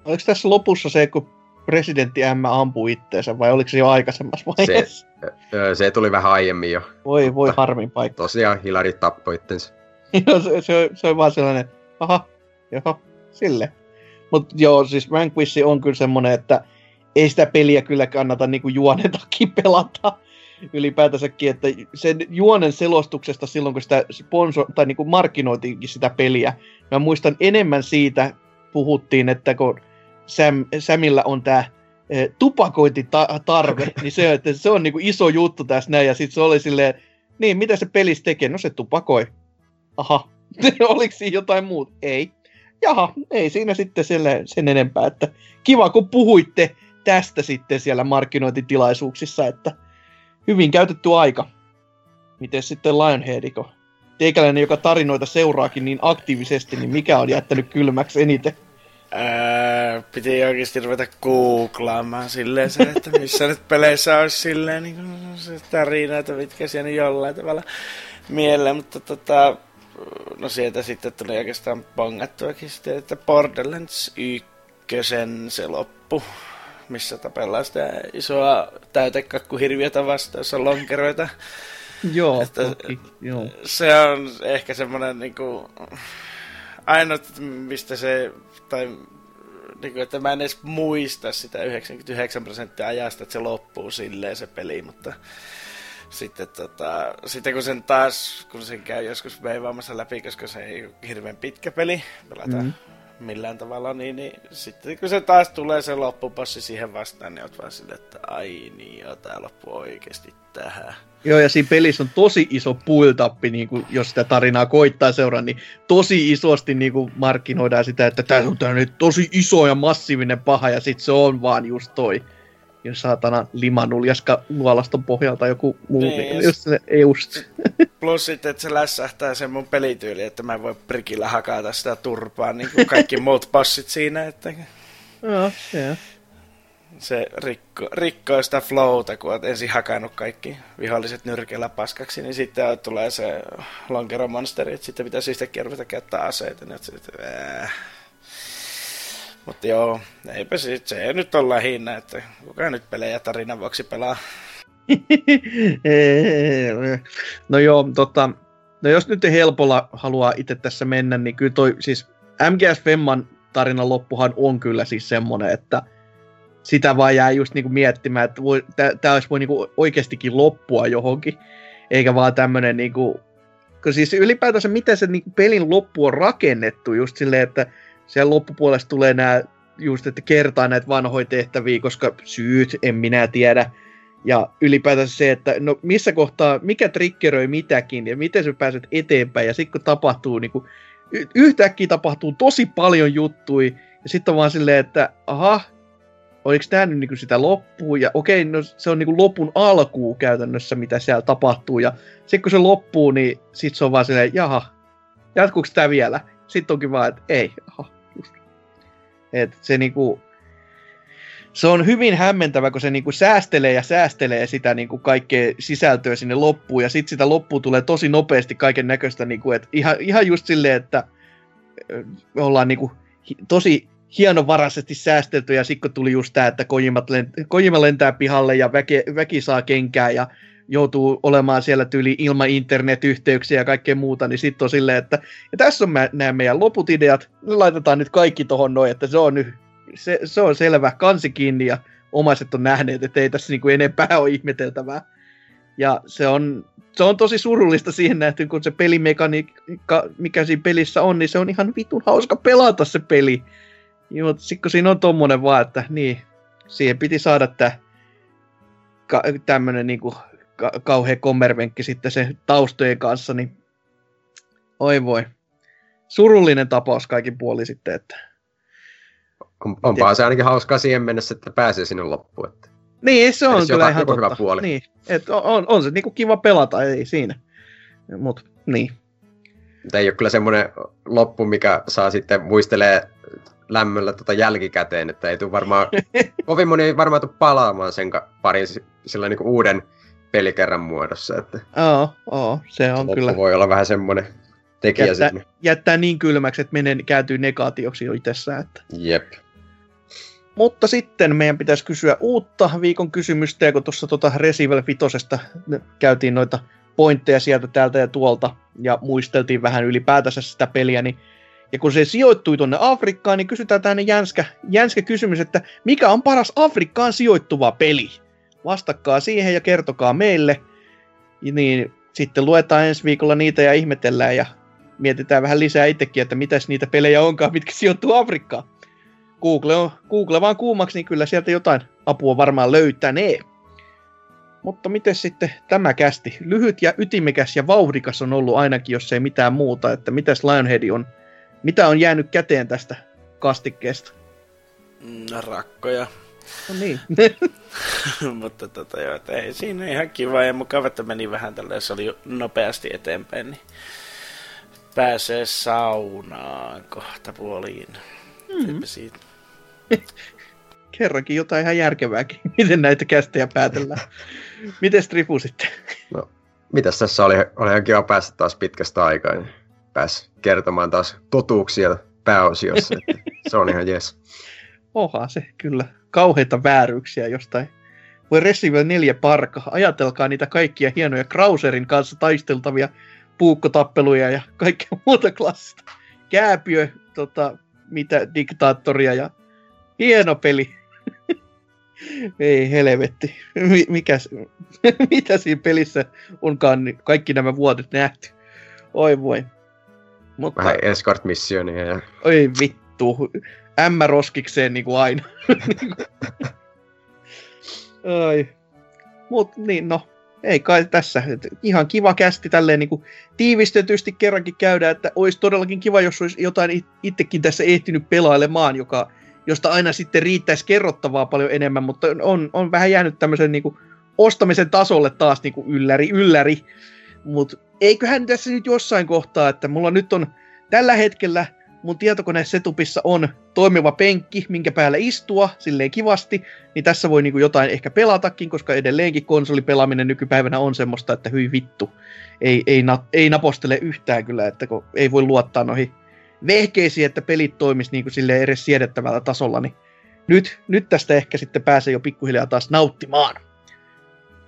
Oliko tässä lopussa se, kun presidentti M ampui itteensä vai oliko se jo aikaisemmassa vaiheessa?
Se, se tuli vähän aiemmin jo.
Voi, voi harmin paikka.
Tosiaan Hilari tappoi itsensä.
se, se, se, on vaan sellainen, aha, joo, sille. Mutta joo, siis Vanquish on kyllä semmonen, että ei sitä peliä kyllä kannata niinku juonen takia pelata ylipäätänsäkin, että sen juonen selostuksesta silloin, kun sitä sponsor, tai niinku markkinoitiinkin sitä peliä, mä muistan enemmän siitä, puhuttiin, että kun Sam, Samilla on tämä e, tupakointitarve, niin se, että se on niinku iso juttu tässä näin, ja sitten se oli silleen, niin, mitä se pelissä tekee? No se tupakoi. Aha, oliko siinä jotain muuta? Ei. Jaha, ei siinä sitten selle, sen enempää, että kiva kun puhuitte tästä sitten siellä markkinointitilaisuuksissa, että hyvin käytetty aika. Miten sitten Lionheadiko? Teikäläinen, joka tarinoita seuraakin niin aktiivisesti, niin mikä on jättänyt kylmäksi eniten?
Ää, piti oikeasti ruveta googlaamaan silleen se, että missä nyt peleissä olisi silleen niin kuin se tarinoita, mitkä siellä jollain tavalla mieleen, mutta tota, no sieltä sitten tuli oikeastaan pongattuakin sitten, että Borderlands 1 se loppu missä tapellaan sitä isoa täytekakkuhirviötä vastaan, jossa on lonkeroita.
Joo, että toki, joo.
Se on ehkä semmoinen niinku, ainut, mistä se, tai niinku, että mä en edes muista sitä 99 prosenttia ajasta, että se loppuu silleen se peli, mutta sitten, tota, sitten kun sen taas, kun sen käy joskus veivaamassa läpi, koska se ei ole hirveän pitkä peli, pelataan mm millään tavalla, niin, niin sitten kun se taas tulee se loppupassi siihen vastaan, niin oot vaan silleen, että ai niin, joo, tää loppu oikeesti tähän.
Joo, ja siinä pelissä on tosi iso puiltappi, niin kuin, jos sitä tarinaa koittaa seuraa, niin tosi isosti niin kuin markkinoidaan sitä, että tämä on tosi iso ja massiivinen paha, ja sitten se on vaan just toi ja saatana limanuljaska luolaston pohjalta joku muu, niin, just. se, ei just.
Plus sitten, että se lässähtää sen mun pelityyli, että mä en voi prikillä hakata sitä turpaa, niin kuin kaikki muut passit siinä, että...
Joo, se
se rikko, rikkoo sitä flowta, kun olet ensin hakannut kaikki viholliset nyrkeillä paskaksi, niin sitten tulee se lonkeromonsteri, että sitten pitäisi yhtäkkiä ruveta käyttää aseita, niin että äh, mutta joo, eipä se, se nyt ole lähinnä, että kuka nyt pelejä tarinan vuoksi pelaa.
no joo, tota, no jos nyt helpolla haluaa itse tässä mennä, niin kyllä toi siis MGS Femman tarinan loppuhan on kyllä siis semmonen, että sitä vaan jää just niinku miettimään, että tämä olisi voi niinku oikeastikin loppua johonkin, eikä vaan tämmönen niinku, siis ylipäätänsä miten se niinku pelin loppu on rakennettu just silleen, että siellä loppupuolesta tulee nämä just, että kertaa näitä vanhoja tehtäviä, koska syyt en minä tiedä. Ja ylipäätään se, että no missä kohtaa, mikä triggeröi mitäkin ja miten sä pääset eteenpäin. Ja sitten kun tapahtuu, niin kuin, yhtäkkiä tapahtuu tosi paljon juttui ja sitten on vaan silleen, että aha, oliko tämä nyt niin sitä loppua, ja okei, no se on niin kuin lopun alkuun käytännössä, mitä siellä tapahtuu, ja sitten kun se loppuu, niin sitten se on vaan silleen, jaha, jatkuuko tämä vielä? Sitten onkin vaan, että ei, aha, et se niinku, se on hyvin hämmentävä, kun se niinku säästelee ja säästelee sitä niinku kaikkea sisältöä sinne loppuun, ja sitten sitä loppuun tulee tosi nopeasti kaiken näköistä, niinku, että ihan, ihan just silleen, että ollaan niinku tosi hienovaraisesti säästelty, ja sitten tuli just tämä, että Kojima lentää pihalle ja väki, väki saa kenkää, ja joutuu olemaan siellä tyyli ilman internetyhteyksiä ja kaikkea muuta, niin sitten on silleen, että ja tässä on nämä meidän loput ideat, ne laitetaan nyt kaikki tuohon noin, että se on nyt, se, se on selvä, kansi kiinni ja omaiset on nähneet, että ei tässä niinku enempää ole ihmeteltävää. Ja se on se on tosi surullista siihen nähty, kun se pelimekaniikka, mikä siinä pelissä on, niin se on ihan vitun hauska pelata se peli. Ja, mutta sitten kun siinä on tommonen vaan, että niin, siihen piti saada tää ka, tämmönen niinku ka, kauhea kommervenkki sitten se taustojen kanssa, niin oi voi. Surullinen tapaus kaikin puoli sitten, että
on, onpa se ainakin hauskaa siihen mennessä, että pääsee sinne loppuun. Että.
Niin, se on
Edes
kyllä ihan totta.
hyvä puoli.
Niin, et on, on, se niinku kiva pelata, ei siinä. Mut niin.
Mutta ei ole kyllä semmoinen loppu, mikä saa sitten muistelee lämmöllä tota jälkikäteen, että ei tule varmaan, kovin moni ei varmaan tule palaamaan sen parin sillä niinku uuden pelikerran muodossa, että
Oo, oo, se on kyllä.
voi olla vähän semmoinen tekijä
Jättää,
sinne.
jättää niin kylmäksi, että menee, kääntyy negaatioksi jo itsessään. Että.
Jep.
Mutta sitten meidän pitäisi kysyä uutta viikon kysymystä, ja kun tuossa tuota Resivel 5 käytiin noita pointteja sieltä täältä ja tuolta, ja muisteltiin vähän ylipäätänsä sitä peliä, niin ja kun se sijoittui tuonne Afrikkaan, niin kysytään tänne jänskä, jänskä kysymys, että mikä on paras Afrikkaan sijoittuva peli? Vastakkaa siihen ja kertokaa meille. Niin sitten luetaan ensi viikolla niitä ja ihmetellään ja mietitään vähän lisää itsekin, että mitäs niitä pelejä onkaan, mitkä sijoittuu Afrikkaan. Google, on, Google vaan kuumaksi, niin kyllä sieltä jotain apua varmaan löytänee. Mutta miten sitten tämä kästi? Lyhyt ja ytimekäs ja vauhdikas on ollut ainakin, jos ei mitään muuta. Että mitäs Lionhead on, mitä on jäänyt käteen tästä kastikkeesta?
Mm, rakkoja.
No niin.
Mutta tota joo, että ei siinä ihan kiva ja mukava, että meni vähän tälleen, se oli nopeasti eteenpäin, niin pääsee saunaan kohta puoliin. Mm-hmm. siitä.
Kerrankin jotain ihan järkevääkin, miten näitä kästejä päätellään. Miten Strifu sitten?
No, mitäs tässä oli, oli ihan kiva päästä taas pitkästä aikaa, niin pääs kertomaan taas totuuksia pääosiossa, että se on ihan jes.
Oha se kyllä. Kauheita vääryyksiä jostain. Voi Resident Evil 4 parka. Ajatelkaa niitä kaikkia hienoja Krauserin kanssa taisteltavia puukkotappeluja ja kaikkea muuta klassista. Kääpiö, tota, mitä diktaattoria ja hieno peli. Ei helvetti. Mi- mikäs, mitä siinä pelissä onkaan kaikki nämä vuodet nähty. Oi voi. Mutta,
Vähän escort-missionia ja
oi vittu. M roskikseen niin kuin aina. Ai. Mut niin no, ei kai tässä. Et Ihan kiva kästi tälleen niin kuin tiivistetysti kerrankin käydä, että olisi todellakin kiva, jos olisi jotain it- itsekin tässä ehtinyt pelailemaan, joka, josta aina sitten riittäisi kerrottavaa paljon enemmän, mutta on, on vähän jäänyt tämmöisen niin kuin ostamisen tasolle taas niin kuin ylläri, ylläri. Mutta eiköhän tässä nyt jossain kohtaa, että mulla nyt on tällä hetkellä mun tietokone setupissa on toimiva penkki, minkä päällä istua silleen kivasti, niin tässä voi niinku jotain ehkä pelatakin, koska edelleenkin konsolipelaaminen nykypäivänä on semmoista, että hyi vittu, ei, ei, na, ei napostele yhtään kyllä, että kun ei voi luottaa noihin vehkeisiin, että pelit toimis niinku silleen edes siedettävällä tasolla, niin nyt, nyt tästä ehkä sitten pääsee jo pikkuhiljaa taas nauttimaan.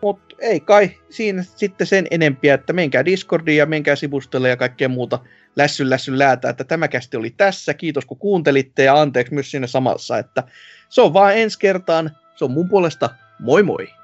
Mutta ei kai siinä sitten sen enempiä, että menkää Discordiin ja menkää sivustolle ja kaikkea muuta lässyn lässyn läätä, että tämä kästi oli tässä. Kiitos kun kuuntelitte ja anteeksi myös siinä samassa, että se on vaan ensi kertaan. Se on mun puolesta moi moi!